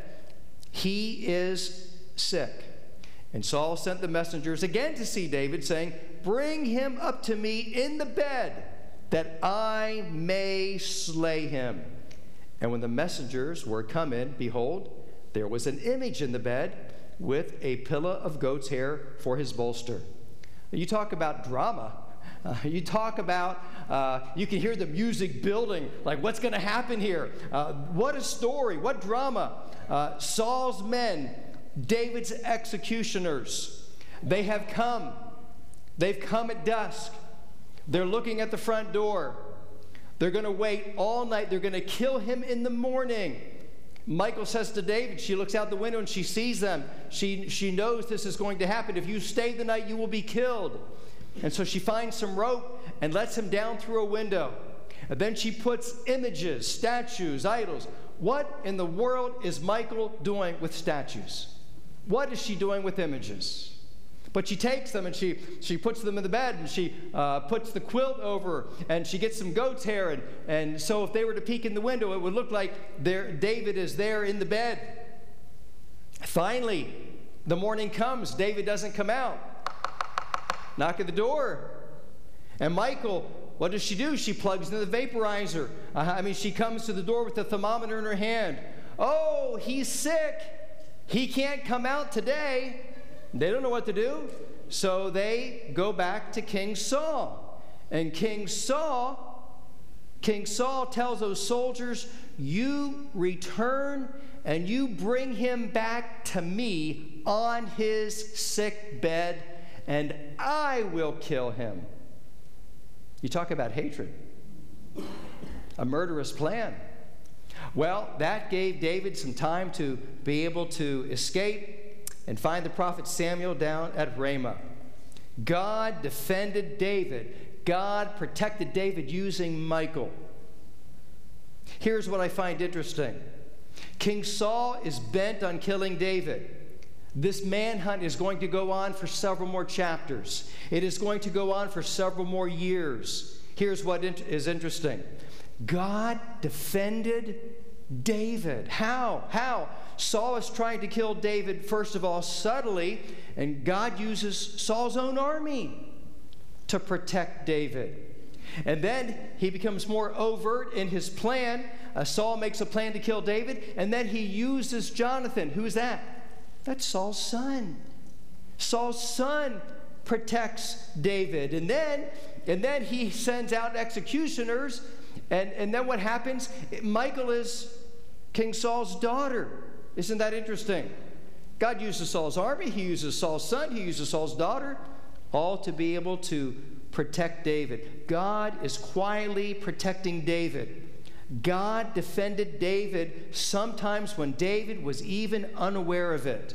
A: He is sick. And Saul sent the messengers again to see David, saying, Bring him up to me in the bed, that I may slay him. And when the messengers were come in, behold, there was an image in the bed with a pillow of goat's hair for his bolster. You talk about drama. Uh, you talk about, uh, you can hear the music building, like what's going to happen here? Uh, what a story, what drama. Uh, Saul's men David's executioners. They have come. They've come at dusk. They're looking at the front door. They're going to wait all night. They're going to kill him in the morning. Michal says to David, she looks out the window and she sees them. She, she knows this is going to happen. If you stay the night, you will be killed. And so she finds some rope and lets him down through a window. And then she puts images, statues, idols. What in the world is Michal doing with statues? What is she doing with images? But she takes them and she, she puts them in the bed and she uh, puts the quilt over and she gets some goat's hair. And, and so if they were to peek in the window, it would look like there, David is there in the bed. Finally, the morning comes. David doesn't come out. Knock at the door. And Michal what does she do? She plugs in the vaporizer. Uh, I mean, she comes to the door with the thermometer in her hand. Oh, he's sick. He can't come out today. They don't know what to do. So they go back to King Saul. And King Saul, King Saul tells those soldiers, You return and you bring him back to me on his sick bed, and I will kill him. You talk about hatred, a murderous plan. Well, that gave David some time to be able to escape and find the prophet Samuel down at Ramah. God defended David. God protected David using Michal. Here's what I find interesting King Saul is bent on killing David. This manhunt is going to go on for several more chapters. It is going to go on for several more years. Here's what is interesting God defended David. How? How? Saul is trying to kill David, first of all, subtly, and God uses Saul's own army to protect David. And then he becomes more overt in his plan. Uh, Saul makes a plan to kill David, and then he uses Jonathan. Who's that? That's Saul's son. Saul's son protects David. And then, and then he sends out executioners. And, and then what happens? Michal is King Saul's daughter. Isn't that interesting? God uses Saul's army, he uses Saul's son, he uses Saul's daughter, all to be able to protect David. God is quietly protecting David. God defended David sometimes when David was even unaware of it.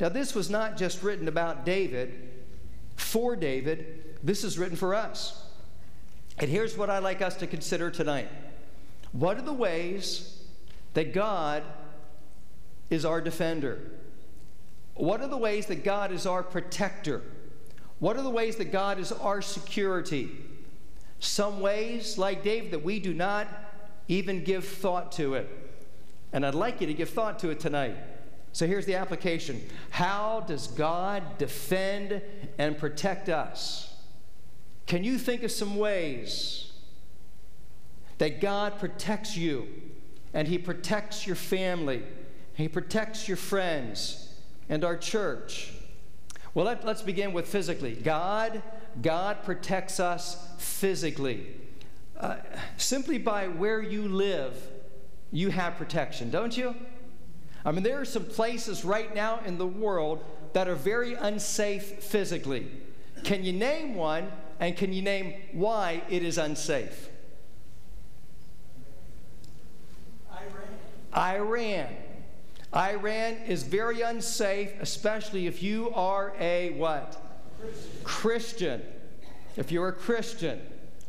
A: Now, this was not just written about David, for David, this is written for us. And here's what I'd like us to consider tonight What are the ways that God is our defender? What are the ways that God is our protector? What are the ways that God is our security? Some ways, like David, that we do not even give thought to it. And I'd like you to give thought to it tonight. So here's the application How does God defend and protect us? Can you think of some ways that God protects you and He protects your family, He protects your friends and our church? Well, let, us begin with physically. God, God protects us physically. Uh, simply by where you live, you have protection, don't you? I mean, there are some places right now in the world that are very unsafe physically. Can you name one, and can you name why it is unsafe? Iran. Iran. Iran is very unsafe, especially if you are a what? Christian. Christian. If you're a Christian.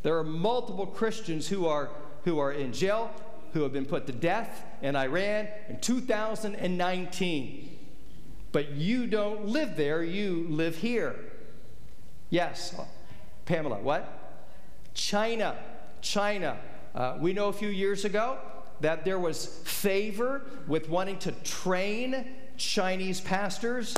A: There are multiple Christians who are, who are in jail, who have been put to death in Iran in 2019. But you don't live there, you live here. Yes, Pamela, what? China. China. Uh, we know a few years ago that there was favor with wanting to train Chinese pastors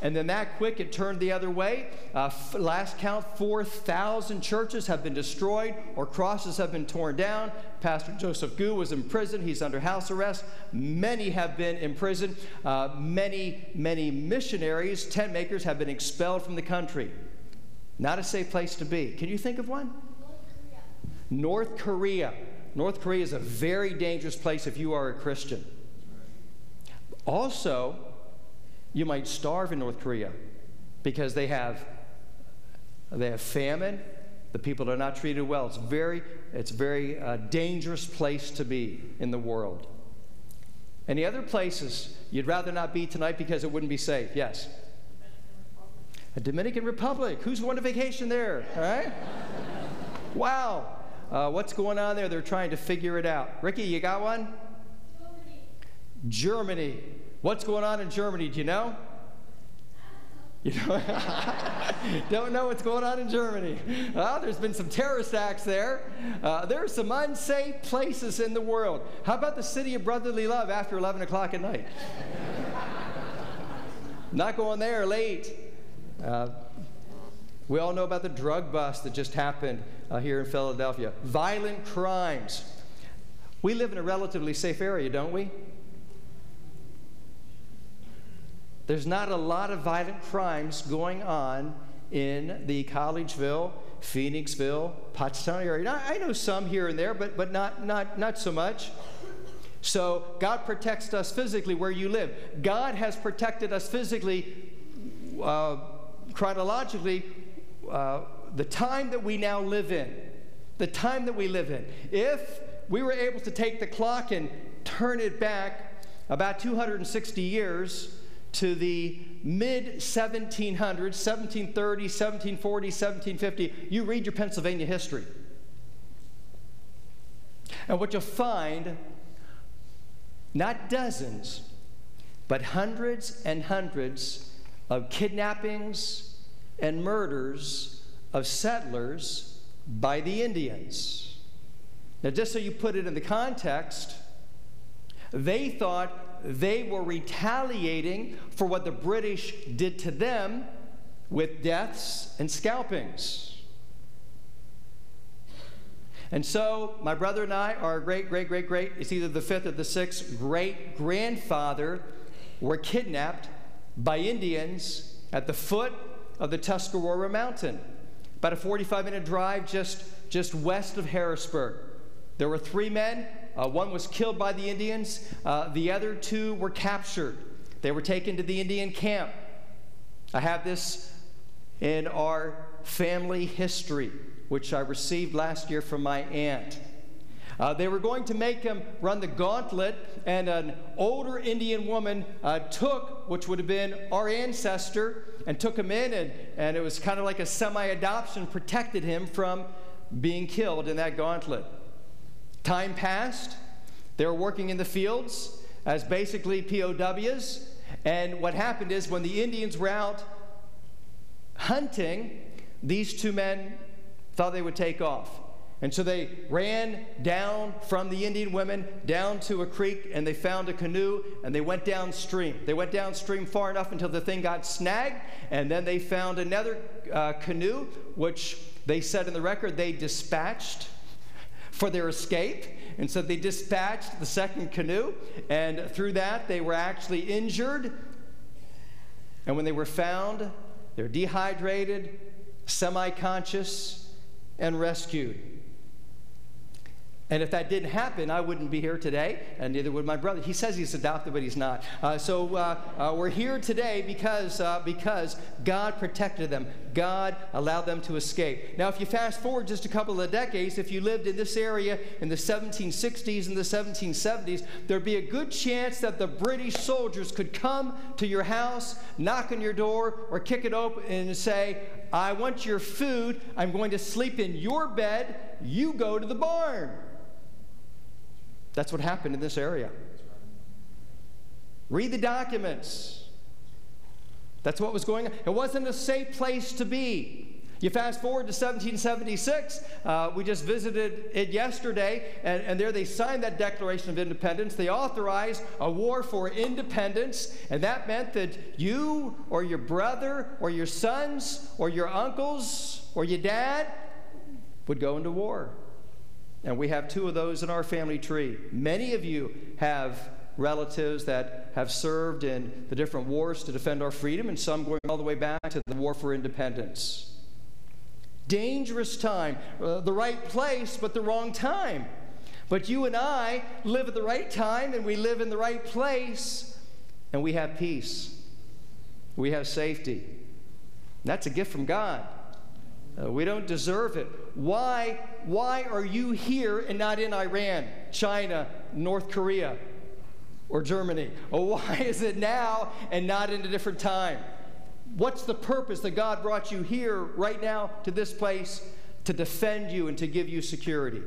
A: and then that quick, it turned the other way. Uh, last count, 4,000 churches have been destroyed or crosses have been torn down. Pastor Joseph Gu was in prison. He's under house arrest. Many have been in prison. Uh, many, many missionaries, tent makers, have been expelled from the country. Not a safe place to be. Can you think of one? North Korea. North Korea. North Korea is a very dangerous place if you are a Christian. Also, you might starve in North Korea because they have, they have famine. The people are not treated well. It's very, it's very uh, dangerous place to be in the world. Any other places you'd rather not be tonight because it wouldn't be safe? Yes. Dominican Republic. Who's going to vacation there? All right. wow. Uh, what's going on there? They're trying to figure it out. Ricky, you got one? Germany. Germany. What's going on in Germany? Do you know? You know, don't know what's going on in Germany. Well, there's been some terrorist acts there. Uh, there are some unsafe places in the world. How about the city of brotherly love after 11 o'clock at night? Not going there late. Uh, we all know about the drug bust that just happened uh, here in Philadelphia. Violent crimes. We live in a relatively safe area, don't we? There's not a lot of violent crimes going on in the Collegeville, Phoenixville, Pottstown area. Now, I know some here and there, but, but not, not, not so much. So God protects us physically where you live. God has protected us physically, uh, chronologically, uh, the time that we now live in. The time that we live in. If we were able to take the clock and turn it back about 260 years, to the mid 1700s, 1730, 1740, 1750, you read your Pennsylvania history. And what you'll find, not dozens, but hundreds and hundreds of kidnappings and murders of settlers by the Indians. Now, just so you put it in the context, they thought they were retaliating for what the British did to them with deaths and scalpings. And so, my brother and I, our great, great, great, great, it's either the fifth or the sixth great grandfather, were kidnapped by Indians at the foot of the Tuscarora Mountain, about a 45 minute drive just, just west of Harrisburg. There were three men. Uh, one was killed by the Indians, uh, the other two were captured. They were taken to the Indian camp. I have this in our family history, which I received last year from my aunt. Uh, they were going to make him run the gauntlet, and an older Indian woman uh, took, which would have been our ancestor, and took him in, and, and it was kind of like a semi adoption, protected him from being killed in that gauntlet. Time passed. They were working in the fields as basically POWs. And what happened is when the Indians were out hunting, these two men thought they would take off. And so they ran down from the Indian women down to a creek and they found a canoe and they went downstream. They went downstream far enough until the thing got snagged and then they found another uh, canoe, which they said in the record they dispatched for their escape. And so they dispatched the second canoe and through that they were actually injured. And when they were found, they're dehydrated, semi conscious, and rescued. And if that didn't happen, I wouldn't be here today, and neither would my brother. He says he's adopted, but he's not. Uh, so uh, uh, we're here today because, uh, because God protected them. God allowed them to escape. Now, if you fast forward just a couple of decades, if you lived in this area in the 1760s and the 1770s, there'd be a good chance that the British soldiers could come to your house, knock on your door, or kick it open and say, I want your food. I'm going to sleep in your bed. You go to the barn. That's what happened in this area. Read the documents. That's what was going on. It wasn't a safe place to be. You fast forward to 1776, uh, we just visited it yesterday, and, and there they signed that Declaration of Independence. They authorized a war for independence, and that meant that you or your brother or your sons or your uncles or your dad would go into war. And we have two of those in our family tree. Many of you have relatives that have served in the different wars to defend our freedom, and some going all the way back to the war for independence. Dangerous time, uh, the right place, but the wrong time. But you and I live at the right time, and we live in the right place, and we have peace. We have safety. That's a gift from God. Uh, we don't deserve it. Why, why are you here and not in Iran, China, North Korea, or Germany? Why is it now and not in a different time? What's the purpose that God brought you here right now to this place to defend you and to give you security?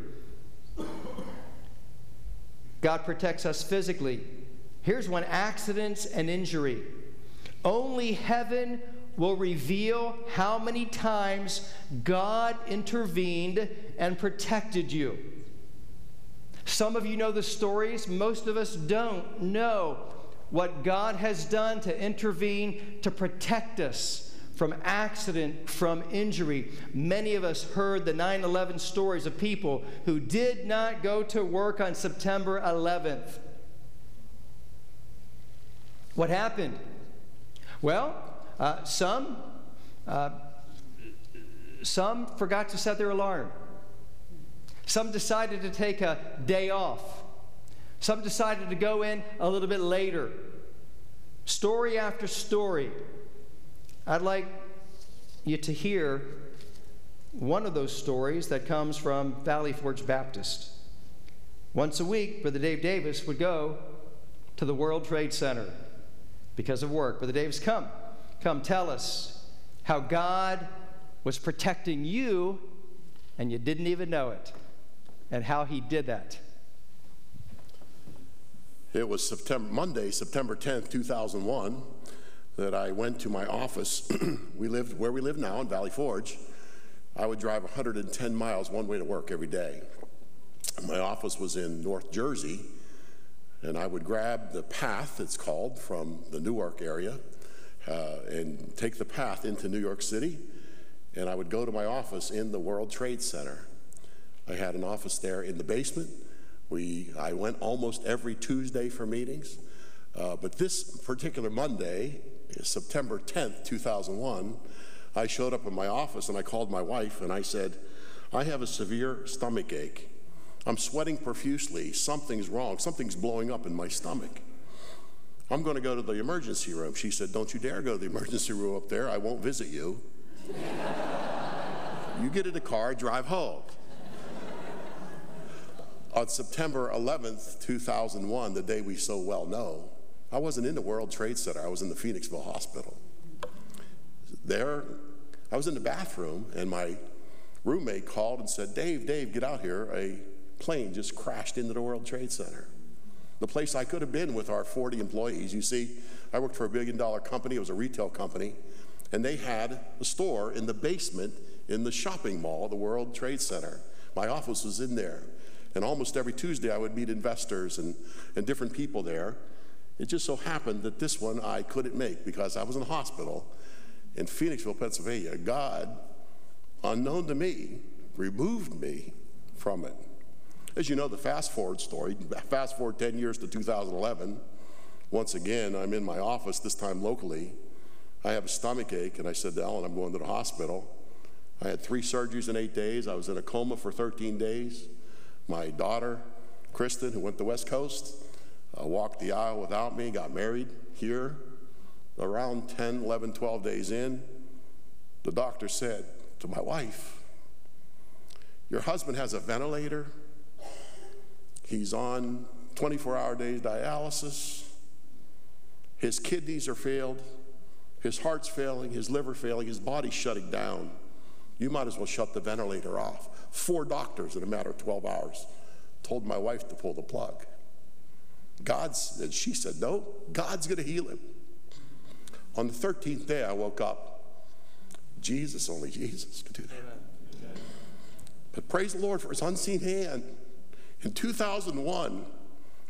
A: God protects us physically. Here's one accidents and injury. Only heaven will reveal how many times God intervened and protected you. Some of you know the stories, most of us don't know what God has done to intervene to protect us from accident, from injury. Many of us heard the 9 11 stories of people who did not go to work on September 11th. What happened? Well, uh, some, uh, some forgot to set their alarm. Some decided to take a day off. Some decided to go in a little bit later. Story after story. I'd like you to hear one of those stories that comes from Valley Forge Baptist. Once a week, Brother Dave Davis would go to the World Trade Center because of work. Brother Davis, come. Come tell us how God was protecting you and you didn't even know it, and how He did that.
B: It was September, Monday, September 10th, 2001, that I went to my office. we lived where we live now in Valley Forge. I would drive 110 miles one way to work every day. My office was in North Jersey, and I would grab the path, it's called, from the Newark area, uh, and take the path into New York City. And I would go to my office in the World Trade Center. I had an office there in the basement. We, I went almost every Tuesday for meetings. Uh, but this particular Monday, September 10th, 2001, I showed up in my office and I called my wife and I said, I have a severe stomach ache. I'm sweating profusely. Something's wrong. Something's blowing up in my stomach. I'm going to go to the emergency room. She said, Don't you dare go to the emergency room up there. I won't visit you. you get in the car, drive home. On September 11th, 2001, the day we so well know, I wasn't in the World Trade Center. I was in the Phoenixville Hospital. There, I was in the bathroom, and my roommate called and said, Dave, Dave, get out here. A plane just crashed into the World Trade Center. The place I could have been with our 40 employees. You see, I worked for a billion dollar company, it was a retail company, and they had a store in the basement in the shopping mall, the World Trade Center. My office was in there. And almost every Tuesday, I would meet investors and, and different people there. It just so happened that this one I couldn't make because I was in the hospital in Phoenixville, Pennsylvania. God, unknown to me, removed me from it. As you know, the fast forward story, fast forward 10 years to 2011. Once again, I'm in my office, this time locally. I have a stomach ache, and I said to Ellen, I'm going to the hospital. I had three surgeries in eight days. I was in a coma for 13 days. My daughter, Kristen, who went to the West Coast, uh, walked the aisle without me, got married here. Around 10, 11, 12 days in, the doctor said to my wife, Your husband has a ventilator He's on 24 hour days dialysis. His kidneys are failed. His heart's failing. His liver failing. His body's shutting down. You might as well shut the ventilator off. Four doctors in a matter of 12 hours told my wife to pull the plug. God's, and she said, No, God's going to heal him. On the 13th day, I woke up. Jesus, only Jesus could do that. But praise the Lord for his unseen hand. In 2001,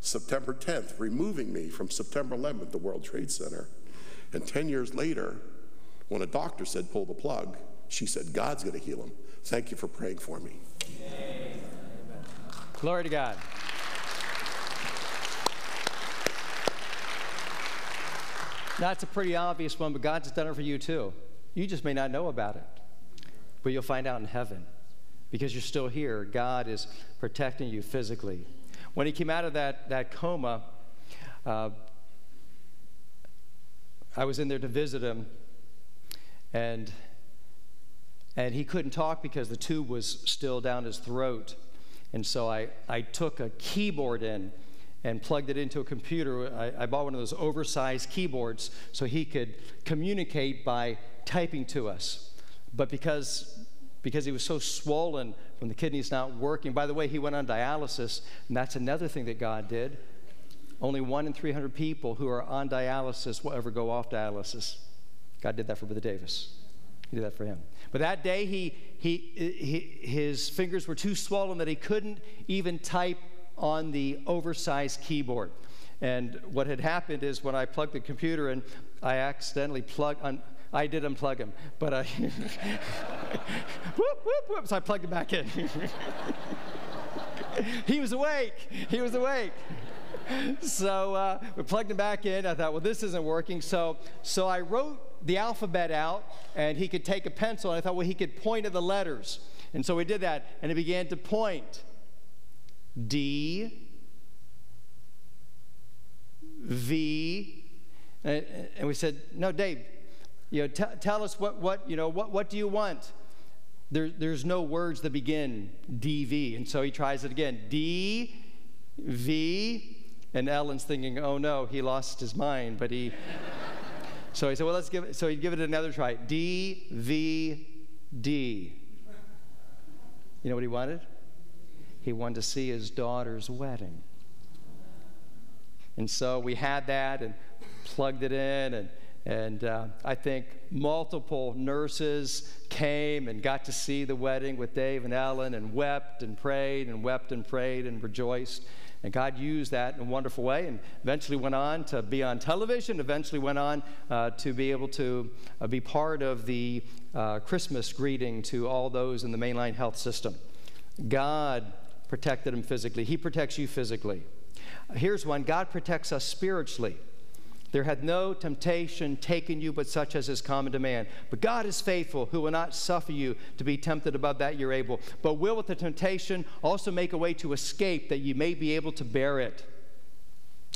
B: September 10th, removing me from September 11th, the World Trade Center. And 10 years later, when a doctor said, pull the plug, she said, God's going to heal him. Thank you for praying for me. Amen.
A: Glory to God. That's a pretty obvious one, but God's done it for you too. You just may not know about it, but you'll find out in heaven because you're still here. God is protecting you physically. When he came out of that, that coma, uh, I was in there to visit him, and, and he couldn't talk because the tube was still down his throat. And so I, I took a keyboard in and plugged it into a computer. I, I bought one of those oversized keyboards so he could communicate by typing to us. But because because he was so swollen from the kidneys not working. By the way, he went on dialysis, and that's another thing that God did. Only one in 300 people who are on dialysis will ever go off dialysis. God did that for Brother Davis. He did that for him. But that day, he, he, he, his fingers were too swollen that he couldn't even type on the oversized keyboard. And what had happened is when I plugged the computer in, I accidentally plugged, on, I did unplug him, but I, whoop, whoop, whoop, so I plugged him back in. he was awake. He was awake. So uh, we plugged him back in. I thought, well, this isn't working. So, so I wrote the alphabet out, and he could take a pencil. And I thought, well, he could point at the letters. And so we did that, and he began to point. D, V, and, and we said, no, Dave, you know, t- tell us what, what, you know, what, what do you want? There, there's no words that begin DV. And so he tries it again D, V, and Ellen's thinking, oh no, he lost his mind. But he, so he said, well, let's give it, so he'd give it another try D, V, D. You know what he wanted? He wanted to see his daughter's wedding. And so we had that and plugged it in and and uh, I think multiple nurses came and got to see the wedding with Dave and Ellen and wept and prayed and wept and prayed and rejoiced. And God used that in a wonderful way and eventually went on to be on television, eventually went on uh, to be able to uh, be part of the uh, Christmas greeting to all those in the mainline health system. God protected him physically, He protects you physically. Here's one God protects us spiritually. There hath no temptation taken you but such as is common to man. But God is faithful, who will not suffer you to be tempted above that you're able, but will with the temptation also make a way to escape that you may be able to bear it.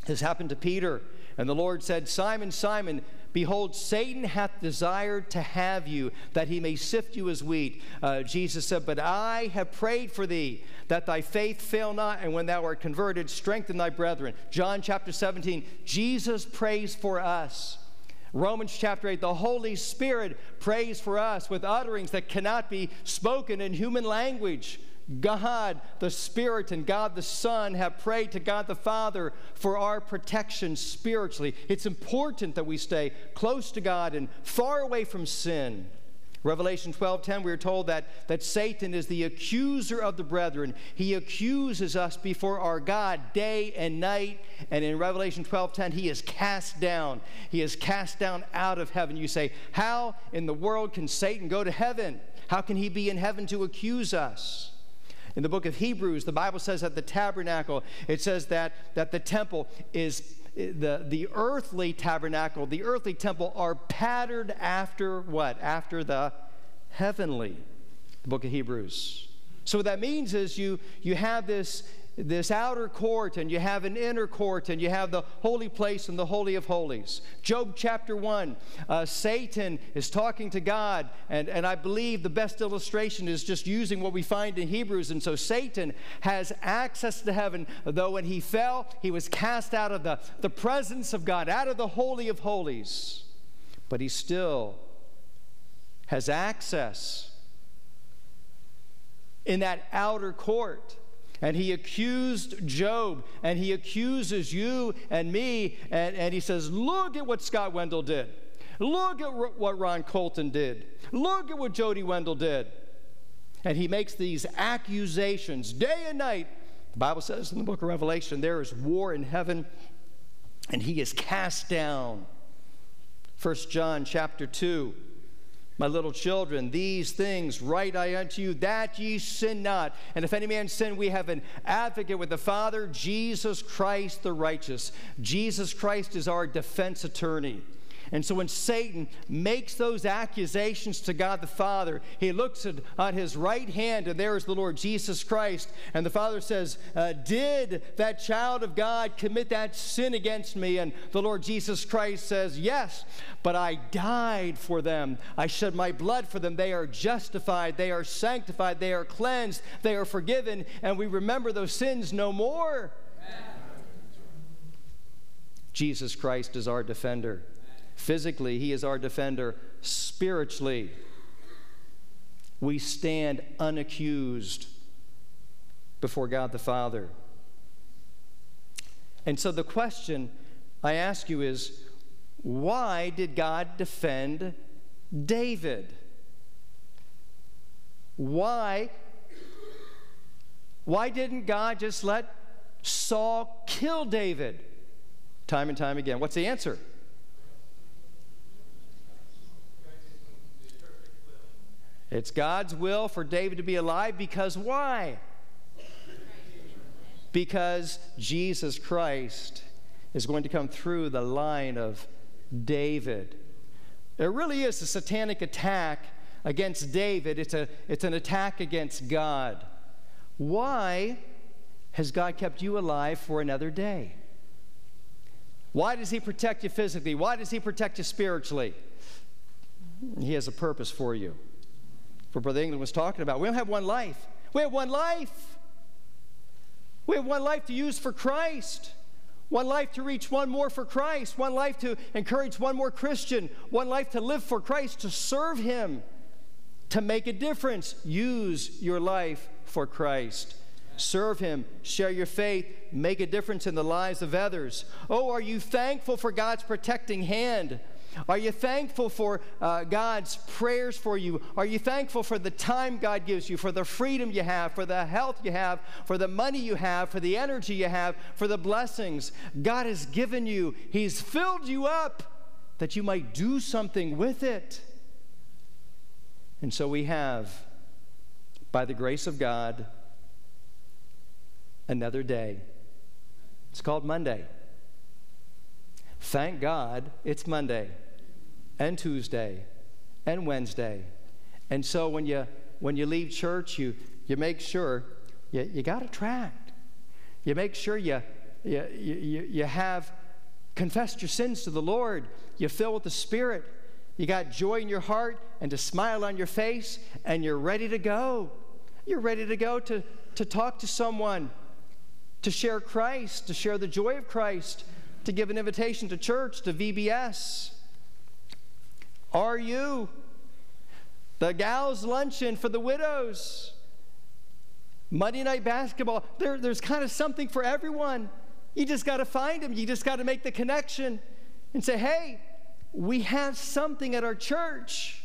A: This happened to Peter. And the Lord said, Simon, Simon, behold, Satan hath desired to have you, that he may sift you as wheat. Uh, Jesus said, But I have prayed for thee, that thy faith fail not, and when thou art converted, strengthen thy brethren. John chapter 17, Jesus prays for us. Romans chapter 8, the Holy Spirit prays for us with utterings that cannot be spoken in human language. God the Spirit and God the Son have prayed to God the Father for our protection spiritually. It's important that we stay close to God and far away from sin. Revelation 12:10 we are told that that Satan is the accuser of the brethren. He accuses us before our God day and night. And in Revelation 12:10 he is cast down. He is cast down out of heaven. You say, "How in the world can Satan go to heaven? How can he be in heaven to accuse us?" In the book of Hebrews, the Bible says that the tabernacle, it says that, that the temple is the, the earthly tabernacle, the earthly temple are patterned after what? After the heavenly. The book of Hebrews. So what that means is you, you have this this outer court and you have an inner court and you have the holy place and the holy of holies. Job chapter 1 uh, satan is talking to god and, and i believe the best illustration is just using what we find in hebrews. And so satan has access to heaven though when he fell he was cast out of the, the presence of god out of the holy of holies. But he still has access in that outer court and he accused Job, and he accuses you and me, and, and he says, Look at what Scott Wendell did. Look at what Ron Colton did. Look at what Jody Wendell did. And he makes these accusations day and night. The Bible says in the book of Revelation, there is war in heaven, and he is cast down. 1 John chapter 2 my little children, these things write I unto you, that ye sin not. And if any man sin, we have an advocate with the Father, Jesus Christ the righteous. Jesus Christ is our defense attorney. And so when Satan makes those accusations to God the Father, he looks at, on his right hand, and there is the Lord Jesus Christ. And the Father says, uh, Did that child of God commit that sin against me? And the Lord Jesus Christ says, Yes, but I died for them. I shed my blood for them. They are justified, they are sanctified, they are cleansed, they are forgiven, and we remember those sins no more. Amen. Jesus Christ is our defender. Physically, He is our defender. Spiritually, we stand unaccused before God the Father. And so the question I ask you is why did God defend David? Why? Why didn't God just let Saul kill David time and time again? What's the answer? It's God's will for David to be alive because why? Because Jesus Christ is going to come through the line of David. It really is a satanic attack against David, it's, a, it's an attack against God. Why has God kept you alive for another day? Why does He protect you physically? Why does He protect you spiritually? He has a purpose for you what Brother England was talking about. We don't have one life. We have one life. We have one life to use for Christ. One life to reach one more for Christ. One life to encourage one more Christian. One life to live for Christ, to serve Him, to make a difference. Use your life for Christ. Serve Him, share your faith, make a difference in the lives of others. Oh, are you thankful for God's protecting hand? Are you thankful for uh, God's prayers for you? Are you thankful for the time God gives you, for the freedom you have, for the health you have, for the money you have, for the energy you have, for the blessings God has given you? He's filled you up that you might do something with it. And so we have, by the grace of God, another day. It's called Monday. Thank God it's Monday and Tuesday and Wednesday. And so when you when you leave church, you you make sure you, you got a tract. You make sure you you, you, you have confessed your sins to the Lord. You fill with the Spirit. You got joy in your heart and a smile on your face, and you're ready to go. You're ready to go to, to talk to someone, to share Christ, to share the joy of Christ, to give an invitation to church, to VBS. Are you? The gals' luncheon for the widows. Monday night basketball. There, there's kind of something for everyone. You just got to find them. You just got to make the connection and say, hey, we have something at our church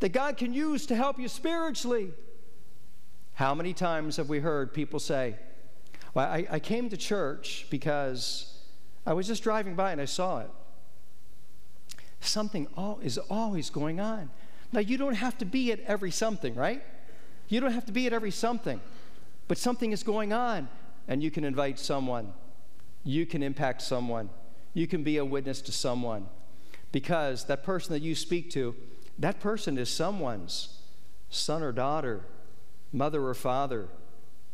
A: that God can use to help you spiritually. How many times have we heard people say, Well, I, I came to church because I was just driving by and I saw it. Something all, is always going on. Now, you don't have to be at every something, right? You don't have to be at every something, but something is going on, and you can invite someone. You can impact someone. You can be a witness to someone because that person that you speak to, that person is someone's son or daughter, mother or father,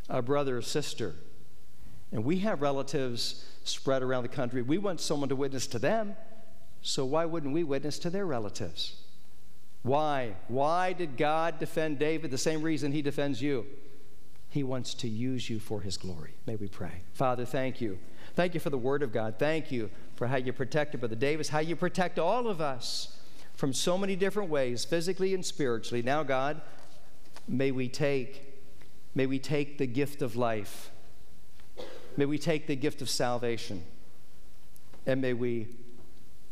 A: a brother or sister. And we have relatives spread around the country. We want someone to witness to them, so why wouldn't we witness to their relatives? Why? Why did God defend David? The same reason he defends you. He wants to use you for his glory. May we pray. Father, thank you. Thank you for the word of God. Thank you for how you protected Brother Davis, how you protect all of us from so many different ways, physically and spiritually. Now, God, may we take, may we take the gift of life. May we take the gift of salvation. And may we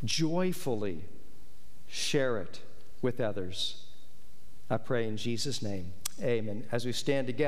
A: joyfully share it with others. I pray in Jesus' name. Amen. As we stand together,